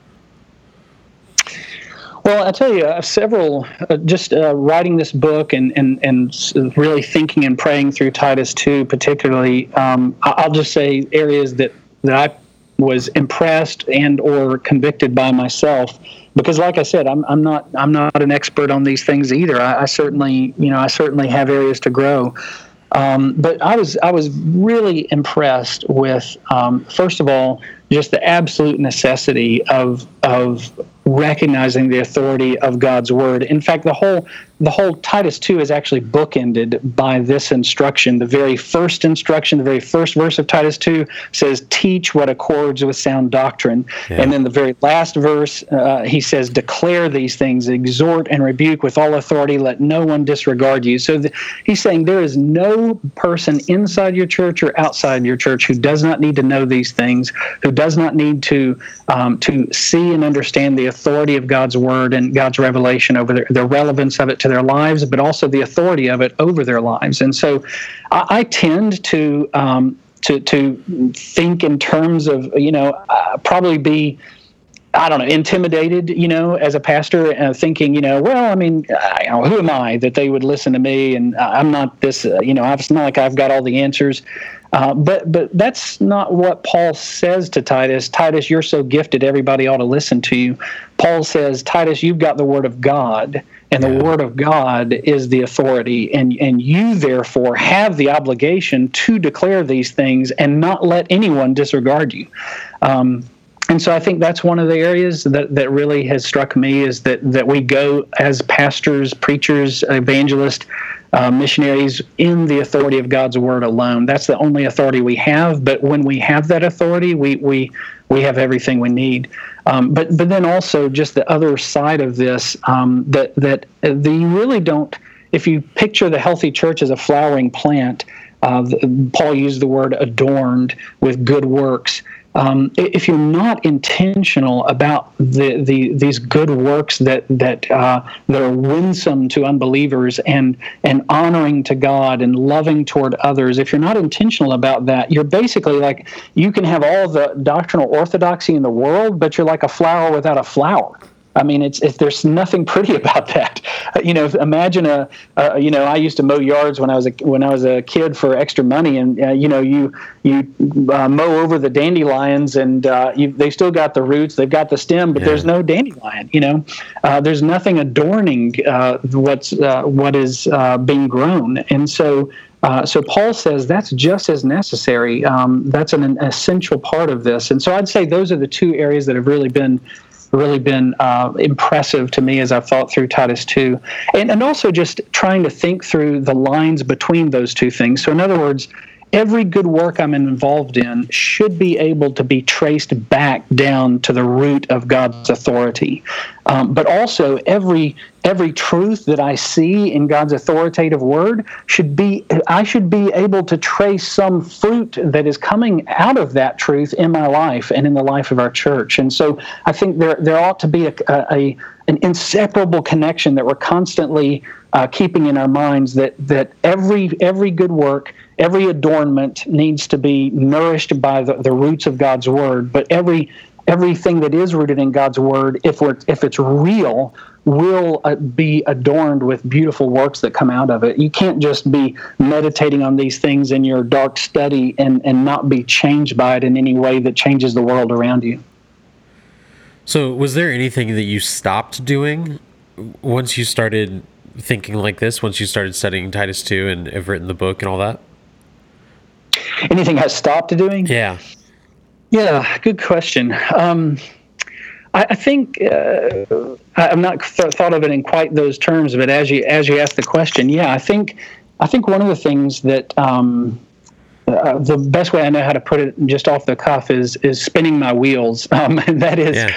Well, I tell you, uh, several uh, just uh, writing this book and, and and really thinking and praying through Titus two, particularly. Um, I'll just say areas that that I was impressed and or convicted by myself because like i said i'm, I'm not i'm not an expert on these things either I, I certainly you know i certainly have areas to grow um, but I was I was really impressed with um, first of all just the absolute necessity of of recognizing the authority of God's word. In fact, the whole the whole Titus 2 is actually bookended by this instruction. The very first instruction, the very first verse of Titus 2 says, Teach what accords with sound doctrine. Yeah. And then the very last verse, uh, he says, Declare these things, exhort and rebuke with all authority, let no one disregard you. So the, he's saying there is no person inside your church or outside your church who does not need to know these things, who does not need to, um, to see and understand the authority of God's word and God's revelation over their, the relevance of it to their lives, but also the authority of it over their lives. And so I, I tend to, um, to, to think in terms of, you know, uh, probably be I don't know, intimidated, you know, as a pastor, uh, thinking, you know, well, I mean, I, who am I that they would listen to me? And I'm not this, uh, you know, it's not like I've got all the answers. Uh, but but that's not what Paul says to Titus. Titus, you're so gifted, everybody ought to listen to you. Paul says, Titus, you've got the word of God, and the word of God is the authority, and and you therefore have the obligation to declare these things and not let anyone disregard you. Um, and so I think that's one of the areas that, that really has struck me is that, that we go as pastors, preachers, evangelists, uh, missionaries in the authority of God's word alone. That's the only authority we have. But when we have that authority, we we we have everything we need. Um, but but then also just the other side of this um, that that the, you really don't. If you picture the healthy church as a flowering plant, uh, Paul used the word adorned with good works um, if you're not intentional about the, the these good works that that uh, that are winsome to unbelievers and and honoring to God and loving toward others, if you're not intentional about that, you're basically like you can have all the doctrinal orthodoxy in the world, but you're like a flower without a flower. I mean, it's, it's there's nothing pretty about that. Uh, you know, imagine a, uh, you know, I used to mow yards when I was a when I was a kid for extra money, and uh, you know, you you uh, mow over the dandelions, and uh, you, they still got the roots, they've got the stem, but yeah. there's no dandelion. You know, uh, there's nothing adorning what's what is being grown, and so. so Paul says that's just as necessary. Um, that's an, an essential part of this, and so I'd say those are the two areas that have really been really been uh, impressive to me as I've thought through Titus 2. And, and also just trying to think through the lines between those two things. So, in other words, every good work I'm involved in should be able to be traced back down to the root of God's authority. Um, but also, every every truth that I see in God's authoritative word should be I should be able to trace some fruit that is coming out of that truth in my life and in the life of our church. And so, I think there there ought to be a, a an inseparable connection that we're constantly uh, keeping in our minds that that every every good work every adornment needs to be nourished by the, the roots of God's word, but every everything that is rooted in God's word, if we're if it's real, will uh, be adorned with beautiful works that come out of it. You can't just be meditating on these things in your dark study and and not be changed by it in any way that changes the world around you. So, was there anything that you stopped doing once you started thinking like this? Once you started studying Titus two and have written the book and all that? anything I stopped doing? Yeah. Yeah, good question. Um, I, I, think uh, I, am not th- thought of it in quite those terms, but as you as you ask the question, yeah, I think I think one of the things that um, uh, the best way I know how to put it just off the cuff is is spinning my wheels. Um, and that is, yeah.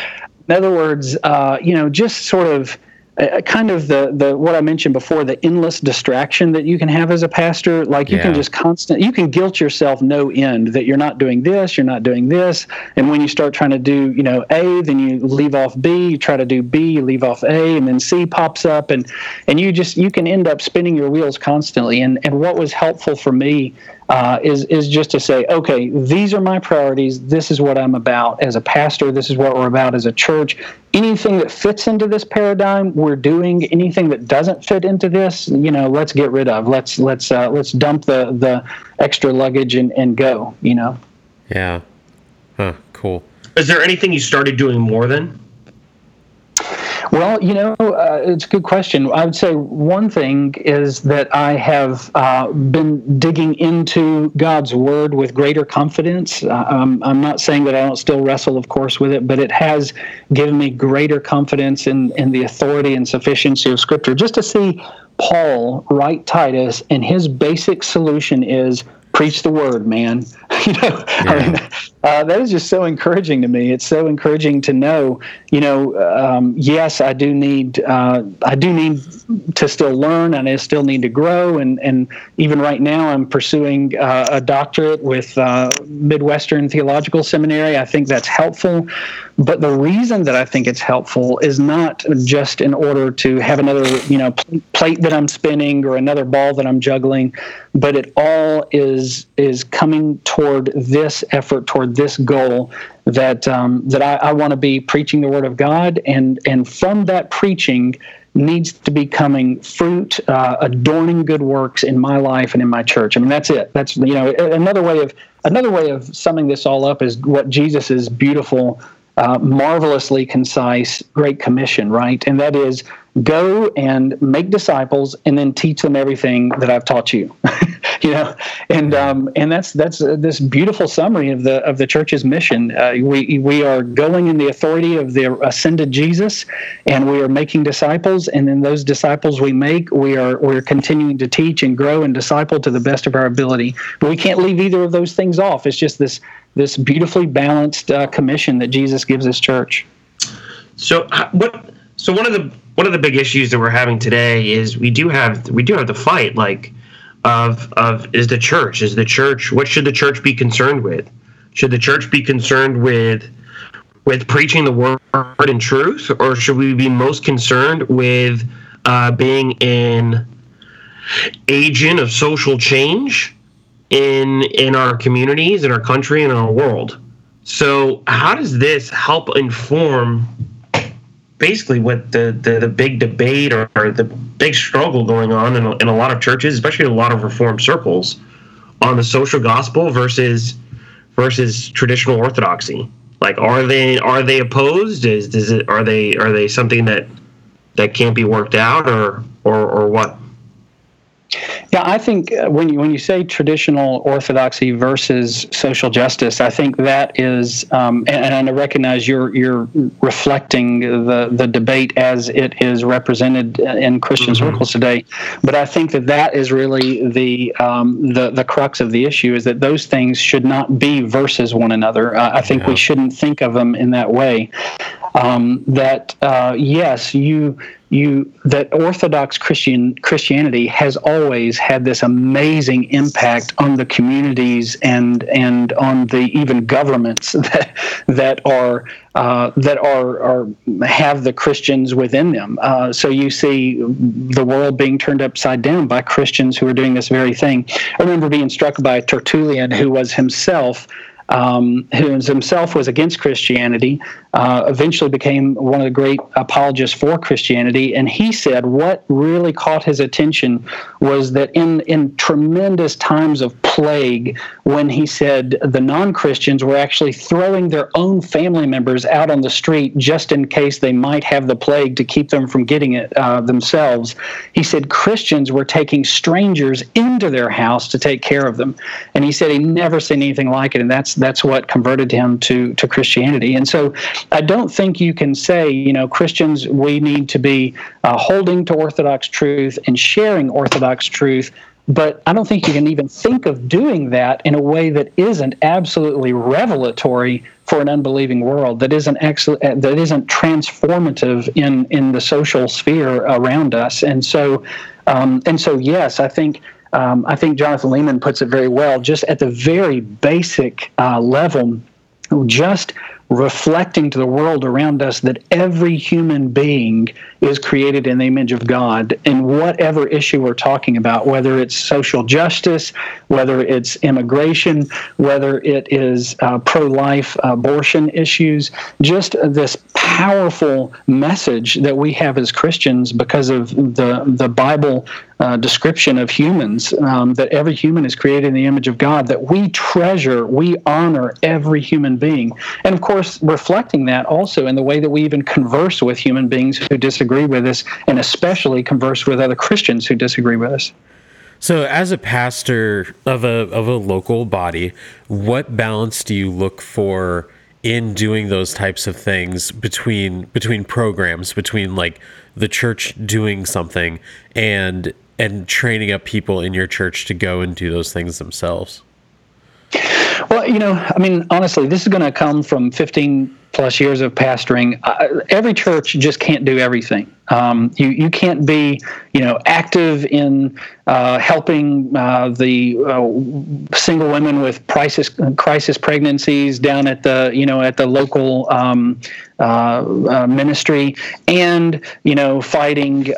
in other words, uh, you know, just sort of uh, kind of the the what I mentioned before, the endless distraction that you can have as a pastor. Like you yeah. can just constant, you can guilt yourself no end that you're not doing this, you're not doing this, and when you start trying to do you know A, then you leave off B. You try to do B, you leave off A, and then C pops up, and and you just you can end up spinning your wheels constantly. And and what was helpful for me uh, is is just to say, okay, these are my priorities. This is what I'm about as a pastor. This is what we're about as a church. Anything that fits into this paradigm, we're doing. Anything that doesn't fit into this, you know, let's get rid of. Let's let's uh, let's dump the the extra luggage and and go. You know. Yeah. Huh. Cool. Is there anything you started doing more than? Well, you know, uh, it's a good question. I would say one thing is that I have uh, been digging into God's Word with greater confidence. Uh, um, I'm not saying that I don't still wrestle, of course, with it, but it has given me greater confidence in, in the authority and sufficiency of Scripture. Just to see Paul write Titus, and his basic solution is preach the word, man. you know, yeah. I mean, uh, that is just so encouraging to me. It's so encouraging to know, you know, um, yes, I do need, uh, I do need to still learn, and I still need to grow, and and even right now, I'm pursuing uh, a doctorate with uh, Midwestern Theological Seminary. I think that's helpful, but the reason that I think it's helpful is not just in order to have another, you know, plate that I'm spinning or another ball that I'm juggling, but it all is is coming toward this effort toward this goal that um, that I, I want to be preaching the Word of God, and and from that preaching needs to be coming fruit, uh, adorning good works in my life and in my church. I mean, that's it. That's you know another way of another way of summing this all up is what Jesus's beautiful, uh, marvelously concise Great Commission, right? And that is go and make disciples and then teach them everything that I've taught you. you know, and um, and that's that's uh, this beautiful summary of the of the church's mission. Uh, we we are going in the authority of the ascended Jesus, and we are making disciples. And then those disciples we make, we are we're continuing to teach and grow and disciple to the best of our ability. But we can't leave either of those things off. It's just this this beautifully balanced uh, commission that Jesus gives His church. So what? So one of the one of the big issues that we're having today is we do have we do have to fight like of of is the church is the church what should the church be concerned with should the church be concerned with with preaching the word in truth or should we be most concerned with uh, being an agent of social change in in our communities in our country in our world so how does this help inform basically what the, the, the big debate or, or, the big struggle going on in a, in a lot of churches, especially a lot of reform circles, on the social gospel versus versus traditional orthodoxy. Like, are they are they opposed? Is does it are they are they something that that can't be worked out or or or what? Yeah, I think uh, when you when you say traditional orthodoxy versus social justice, I think that is, um, and, and, I recognize you're you're reflecting the the debate as it is represented in Christian mm-hmm. circles today. But I think that that is really the um, the the crux of the issue is that those things should not be versus one another. Uh, I think yeah. we shouldn't think of them in that way. Um, that uh, yes, you you that Orthodox Christian Christianity has always had this amazing impact on the communities and and on the even governments that that are uh, that are are have the Christians within them. Uh, so you see the world being turned upside down by Christians who are doing this very thing. I remember being struck by Tertullian, who was himself um, who himself was against Christianity, uh, eventually became one of the great apologists for Christianity. And he said what really caught his attention was that in, in tremendous times of plague, when he said the non Christians were actually throwing their own family members out on the street just in case they might have the plague to keep them from getting it uh, themselves, he said Christians were taking strangers into their house to take care of them. And he said he never seen anything like it. And that's that's what converted him to to Christianity. And so I don't think you can say, you know, Christians we need to be uh, holding to Orthodox truth and sharing Orthodox truth. But I don't think you can even think of doing that in a way that isn't absolutely revelatory for an unbelieving world, that isn't excellent, uh, that isn't transformative in in the social sphere around us. And so, um, and so, yes, I think um, I think Jonathan Leeman puts it very well, just at the very basic uh, level, just reflecting to the world around us that every human being is created in the image of God in whatever issue we're talking about, whether it's social justice, whether it's immigration, whether it is uh, pro life abortion issues, just this powerful message that we have as Christians because of the the Bible uh, description of humans um, that every human is created in the image of God, that we treasure, we honor every human being. And of course, reflecting that also in the way that we even converse with human beings who disagree with us, and especially converse with other Christians who disagree with us. So, as a pastor of a of a local body, what balance do you look for in doing those types of things between between programs, between like the church doing something and and training up people in your church to go and do those things themselves? Well, you know, I mean, honestly, this is going to come from 15 plus years of pastoring. Uh, every church just can't do everything. Um, you you can't be you know active in uh, helping uh, the uh, single women with crisis crisis pregnancies down at the you know at the local um, uh, uh, ministry, and you know fighting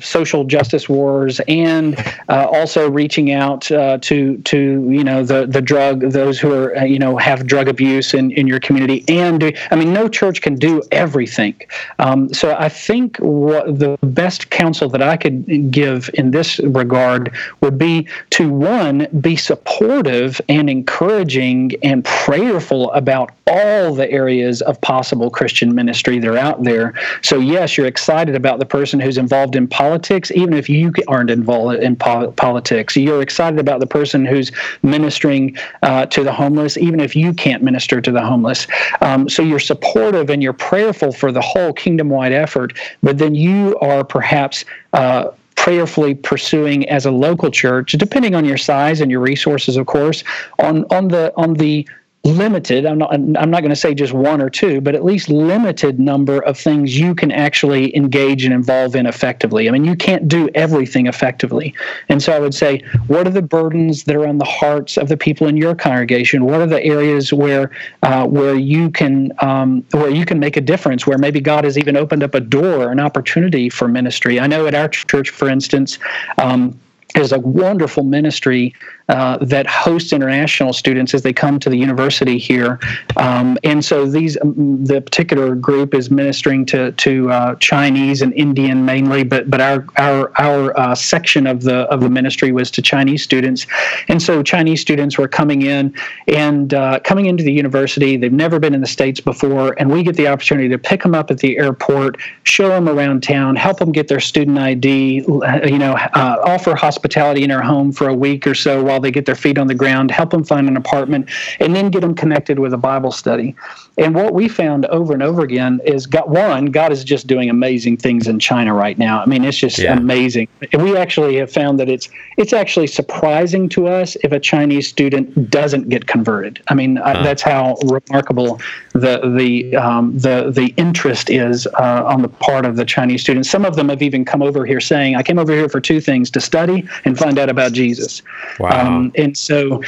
social justice wars, and also reaching out to to you know the the drug those who are you know have drug abuse in, in your community, and I mean no church can do everything. Um, so I think what the best counsel that I could give in this regard would be to one, be supportive and encouraging and prayerful about all the areas of possible Christian ministry that are out there. So, yes, you're excited about the person who's involved in politics, even if you aren't involved in po- politics. You're excited about the person who's ministering uh, to the homeless, even if you can't minister to the homeless. Um, so, you're supportive and you're prayerful for the whole kingdom wide effort, but then you are perhaps uh, prayerfully pursuing as a local church, depending on your size and your resources, of course, on on the on the limited i'm not i'm not going to say just one or two but at least limited number of things you can actually engage and involve in effectively. I mean you can't do everything effectively. And so i would say what are the burdens that are on the hearts of the people in your congregation? What are the areas where uh, where you can um, where you can make a difference where maybe god has even opened up a door an opportunity for ministry? I know at our church for instance um, is a wonderful ministry uh, that hosts international students as they come to the university here. Um, and so these um, the particular group is ministering to to uh, Chinese and Indian mainly, but but our our our uh, section of the of the ministry was to Chinese students, and so Chinese students were coming in and uh, coming into the university. They've never been in the states before, and we get the opportunity to pick them up at the airport, show them around town, help them get their student ID, you know, uh, offer hospitality in our home for a week or so while they get their feet on the ground, help them find an apartment, and then get them connected with a Bible study. And what we found over and over again is God, one, God is just doing amazing things in China right now. I mean, it's just yeah. amazing. We actually have found that it's it's actually surprising to us if a Chinese student doesn't get converted. I mean, uh, that's how remarkable the the um, the the interest is uh, on the part of the Chinese students. Some of them have even come over here saying, "I came over here for two things: to study and find out about Jesus." Wow. Um, and so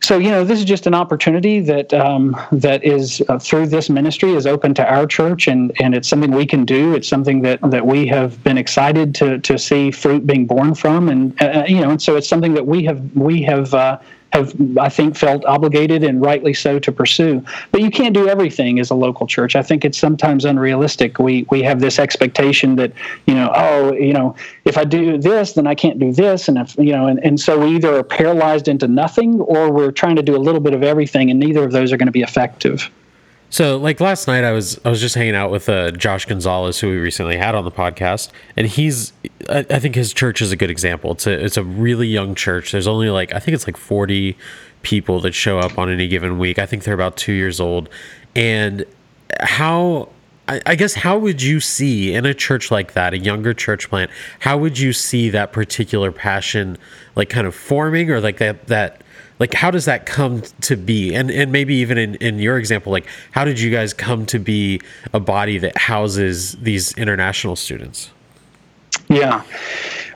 so you know this is just an opportunity that um, that is uh, through this ministry is open to our church and and it's something we can do. It's something that that we have been excited to to see fruit being born from and uh, you know and so it's something that we have we have uh, have, I think, felt obligated and rightly so to pursue. But you can't do everything as a local church. I think it's sometimes unrealistic. We we have this expectation that you know, oh, you know, if I do this, then I can't do this, and if you know, and, and so we either are paralyzed into nothing, or we're trying to do a little bit of everything, and neither of those are going to be effective. So, like last night, I was I was just hanging out with uh, Josh Gonzalez, who we recently had on the podcast, and he's I, I, think his church is a good example. It's a it's a really young church. There's only like I think it's like 40 people that show up on any given week. I think they're about two years old, and how I, I guess how would you see in a church like that, a younger church plant, how would you see that particular passion like kind of forming or like that that like how does that come to be and and maybe even in, in your example like how did you guys come to be a body that houses these international students yeah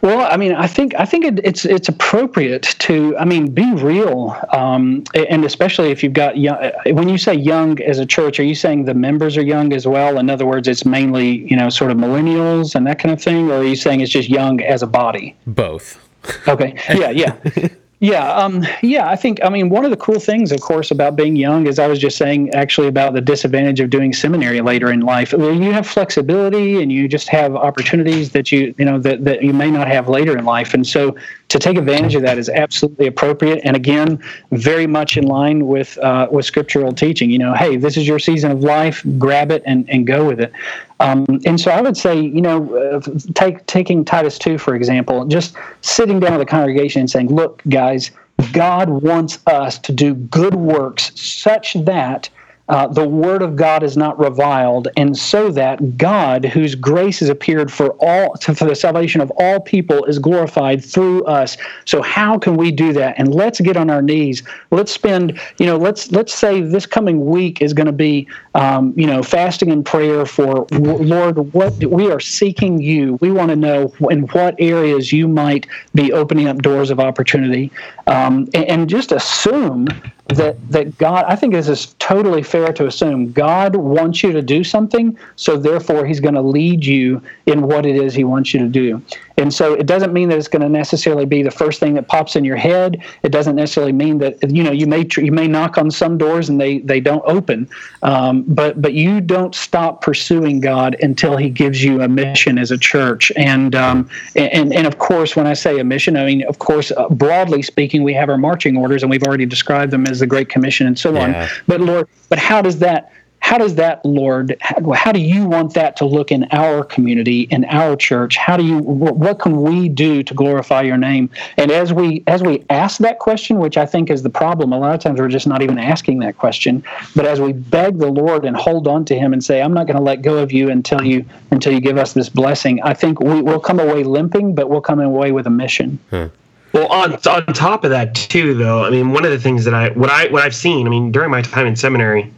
well, I mean, I think I think it, it's it's appropriate to, I mean, be real, um, and especially if you've got young. When you say young as a church, are you saying the members are young as well? In other words, it's mainly you know sort of millennials and that kind of thing, or are you saying it's just young as a body? Both. Okay. Yeah. Yeah. Yeah, um, yeah. I think I mean one of the cool things, of course, about being young is I was just saying actually about the disadvantage of doing seminary later in life. You have flexibility and you just have opportunities that you you know that, that you may not have later in life, and so to take advantage of that is absolutely appropriate. And again, very much in line with uh, with scriptural teaching. You know, hey, this is your season of life. Grab it and, and go with it. Um, and so I would say, you know, uh, take taking Titus two for example, just sitting down with the congregation and saying, look, guys, God wants us to do good works such that uh, the word of God is not reviled, and so that God, whose grace has appeared for all for the salvation of all people, is glorified through us. So how can we do that? And let's get on our knees. Let's spend, you know, let's let's say this coming week is going to be, um, you know, fasting and prayer for Lord. What we are seeking you. We want to know in what areas you might be opening up doors of opportunity, um, and, and just assume that that God I think this is totally fair to assume God wants you to do something so therefore he's going to lead you in what it is he wants you to do. And so it doesn't mean that it's going to necessarily be the first thing that pops in your head. It doesn't necessarily mean that you know you may you may knock on some doors and they they don't open. Um, but but you don't stop pursuing God until He gives you a mission as a church. And um, and and of course, when I say a mission, I mean of course uh, broadly speaking, we have our marching orders, and we've already described them as the Great Commission and so yeah. on. But Lord, but how does that how does that lord how, how, do you want that to look in our community in our church how do you what can we do to glorify your name and as we as we ask that question which i think is the problem a lot of times we're just not even asking that question but as we beg the lord and hold on to him and say i'm not going to let go of you until you until you give us this blessing i think we will come away limping but we'll come away with a mission hmm. Well, on on top of that too, though, I mean, one of the things that I what I what I've seen, I mean, during my time in seminary,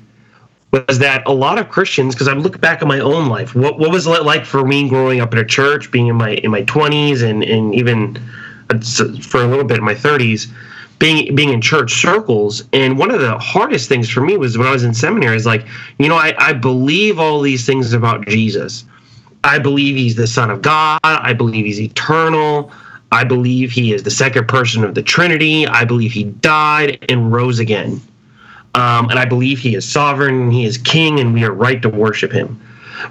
was that a lot of Christians, because I look back at my own life, what what was it like for me growing up in a church, being in my in my twenties and and even uh, for a little bit in my thirties, being being in church circles. And one of the hardest things for me was when I was in seminary is like, you know, I, I believe all these things about Jesus. I believe he's the Son of God. I believe he's eternal. I believe he is the second person of the Trinity. I believe he died and rose again. Um, and I believe he is sovereign, he is king, and we are right to worship him.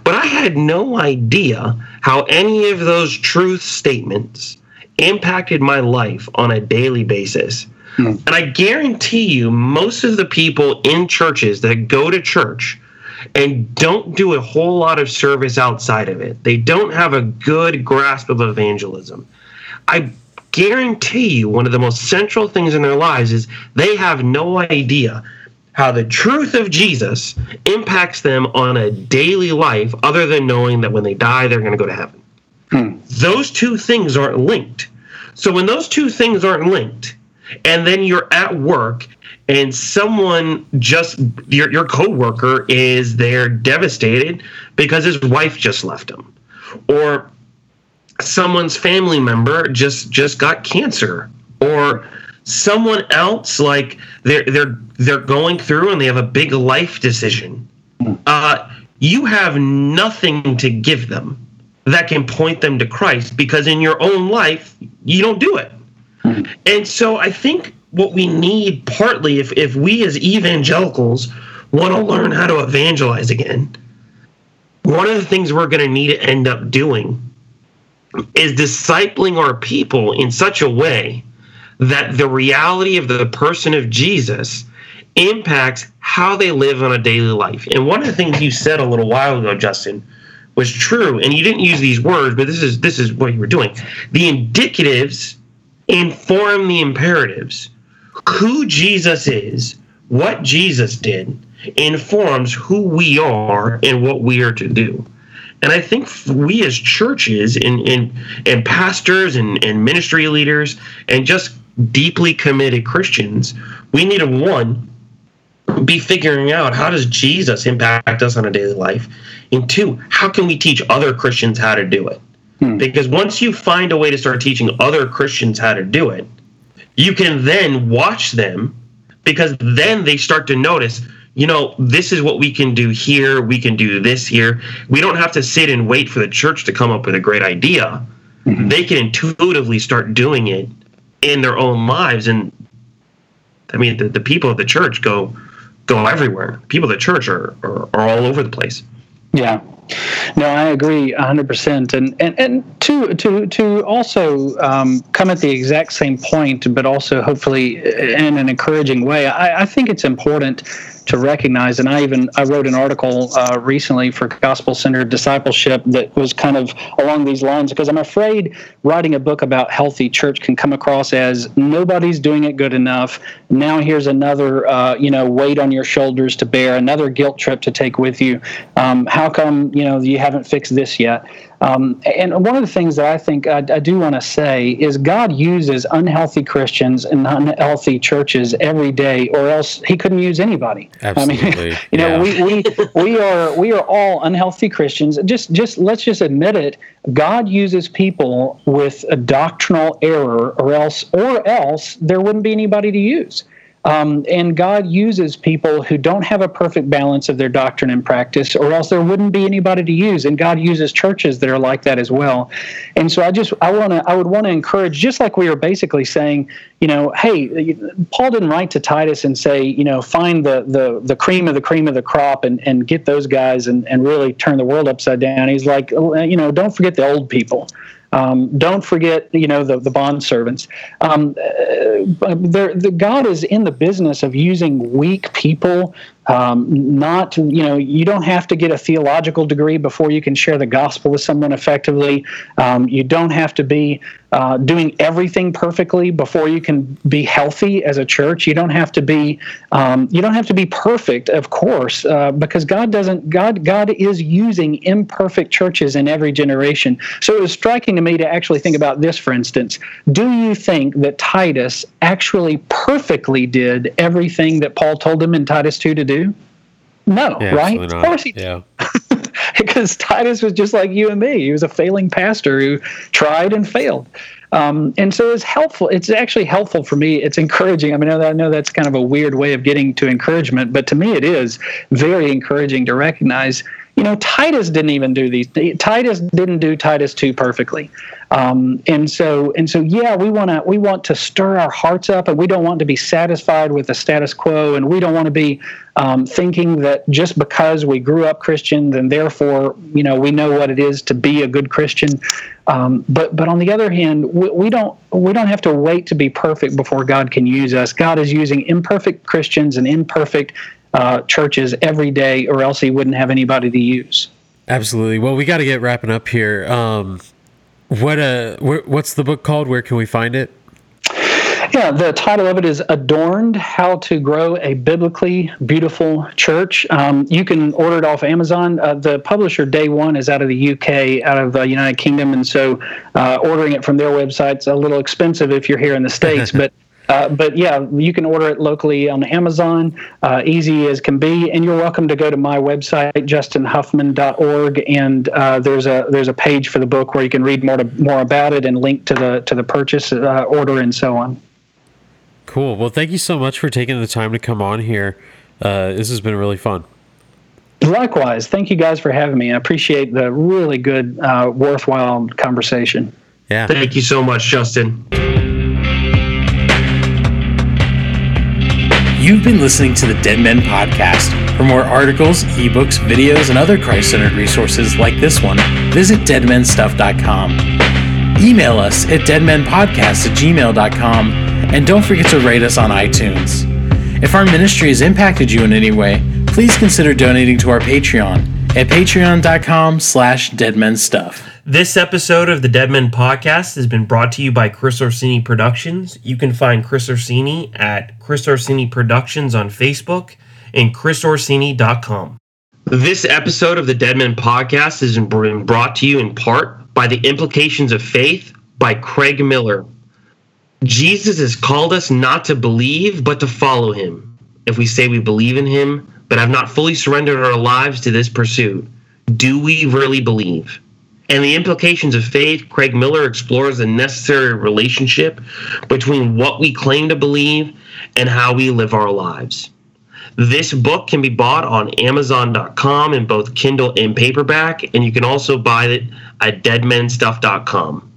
But I had no idea how any of those truth statements impacted my life on a daily basis. Hmm. And I guarantee you, most of the people in churches that go to church and don't do a whole lot of service outside of it, they don't have a good grasp of evangelism. I guarantee you, one of the most central things in their lives is they have no idea how the truth of Jesus impacts them on a daily life other than knowing that when they die, they're going to go to heaven. Hmm. Those two things aren't linked. So when those two things aren't linked, and then you're at work and someone just your your coworker is there devastated because his wife just left him or someone's family member just just got cancer or someone else like they're they're they're going through and they have a big life decision. Uh, you have nothing to give them that can point them to christ because in your own life you don't do it. And so i think what we need partly if, if we as evangelicals want to learn how to evangelize again one of the things we're going to need to end up doing is discipling our people in such a way that the reality of the person of Jesus impacts how they live on a daily life. And one of the things you said a little while ago, Justin, was true, and you didn't use these words, but this is this is what you were doing. The indicatives inform the imperatives. Who Jesus is, what Jesus did, informs who we are and what we are to do. And I think we as churches and, and, and pastors and, and ministry leaders and just deeply committed Christians, we need to one be figuring out how does Jesus impact us on a daily life, and two, how can we teach other Christians how to do it? Hmm. Because once you find a way to start teaching other Christians how to do it, you can then watch them because then they start to notice you know, this is what we can do here. We can do this here. We don't have to sit and wait for the church to come up with a great idea. Mm-hmm. They can intuitively start doing it in their own lives. And I mean, the, the people of the church go go everywhere. People of the church are, are, are all over the place. Yeah. No, I agree 100%. And, and, and to, to, to also um, come at the exact same point, but also hopefully in an encouraging way, I, I think it's important to recognize. And I even I wrote an article uh, recently for Gospel Centered Discipleship that was kind of along these lines because I'm afraid writing a book about healthy church can come across as nobody's doing it good enough. Now here's another uh, you know weight on your shoulders to bear, another guilt trip to take with you. Um, how come you know you haven't fixed this yet? Um, and one of the things that I think I, I do want to say is God uses unhealthy Christians and unhealthy churches every day, or else He couldn't use anybody. Absolutely. I mean, you know, yeah. we, we we are we are all unhealthy Christians. Just just let's just admit it. God uses people with a doctrinal error, or else or else there wouldn't be anybody to use. Um, and God uses people who don't have a perfect balance of their doctrine and practice, or else there wouldn't be anybody to use. And God uses churches that are like that as well. And so I just I want to I would want to encourage, just like we were basically saying, you know, hey, Paul didn't write to Titus and say, you know, find the the the cream of the cream of the crop and and get those guys and and really turn the world upside down. He's like, you know, don't forget the old people. Um, don't forget, you know, the, the bond servants. Um, uh, the God is in the business of using weak people um, not, you know, you don't have to get a theological degree before you can share the gospel with someone effectively. Um, you don't have to be uh, doing everything perfectly before you can be healthy as a church. You don't have to be, um, you don't have to be perfect, of course, uh, because God doesn't. God, God is using imperfect churches in every generation. So it was striking to me to actually think about this. For instance, do you think that Titus actually perfectly did everything that Paul told him in Titus two to do? Do? No, yeah, right? Of course he yeah. because Titus was just like you and me. He was a failing pastor who tried and failed. Um, and so it's helpful. It's actually helpful for me. It's encouraging. I mean, I know that's kind of a weird way of getting to encouragement, but to me, it is very encouraging to recognize you know, Titus didn't even do these. Titus didn't do Titus two perfectly, um, and so and so. Yeah, we want to we want to stir our hearts up, and we don't want to be satisfied with the status quo, and we don't want to be um, thinking that just because we grew up Christian, then therefore you know we know what it is to be a good Christian. Um, but but on the other hand, we, we don't we don't have to wait to be perfect before God can use us. God is using imperfect Christians and imperfect uh, churches every day, or else he wouldn't have anybody to use. Absolutely. Well, we got to get wrapping up here. What uh, wh- what's the book called? Where can we find it? Yeah, the title of it is Adorned How to Grow a Biblically Beautiful Church. Um, you can order it off Amazon. Uh, the publisher, Day One, is out of the UK, out of the United Kingdom. And so uh, ordering it from their website is a little expensive if you're here in the States. but uh, but yeah, you can order it locally on Amazon, uh, easy as can be. And you're welcome to go to my website, justinhuffman.org, and uh, there's a there's a page for the book where you can read more to, more about it and link to the to the purchase uh, order and so on. Cool. Well, thank you so much for taking the time to come on here. Uh, this has been really fun. Likewise, thank you guys for having me. I appreciate the really good, uh, worthwhile conversation. Yeah. Thank you so much, Justin. You've been listening to the Dead Men Podcast. For more articles, ebooks, videos, and other Christ centered resources like this one, visit deadmenstuff.com. Email us at deadmenpodcast at gmail.com, and don't forget to rate us on iTunes. If our ministry has impacted you in any way, please consider donating to our Patreon at patreon.com slash deadmenstuff. This episode of the Dead Men Podcast has been brought to you by Chris Orsini Productions. You can find Chris Orsini at Chris Orsini Productions on Facebook and chrisorsini.com. This episode of the Dead Men Podcast has been brought to you in part by The Implications of Faith by Craig Miller. Jesus has called us not to believe, but to follow him. If we say we believe in him, but have not fully surrendered our lives to this pursuit, do we really believe? And the implications of faith, Craig Miller explores the necessary relationship between what we claim to believe and how we live our lives. This book can be bought on Amazon.com in both Kindle and paperback, and you can also buy it at deadmenstuff.com.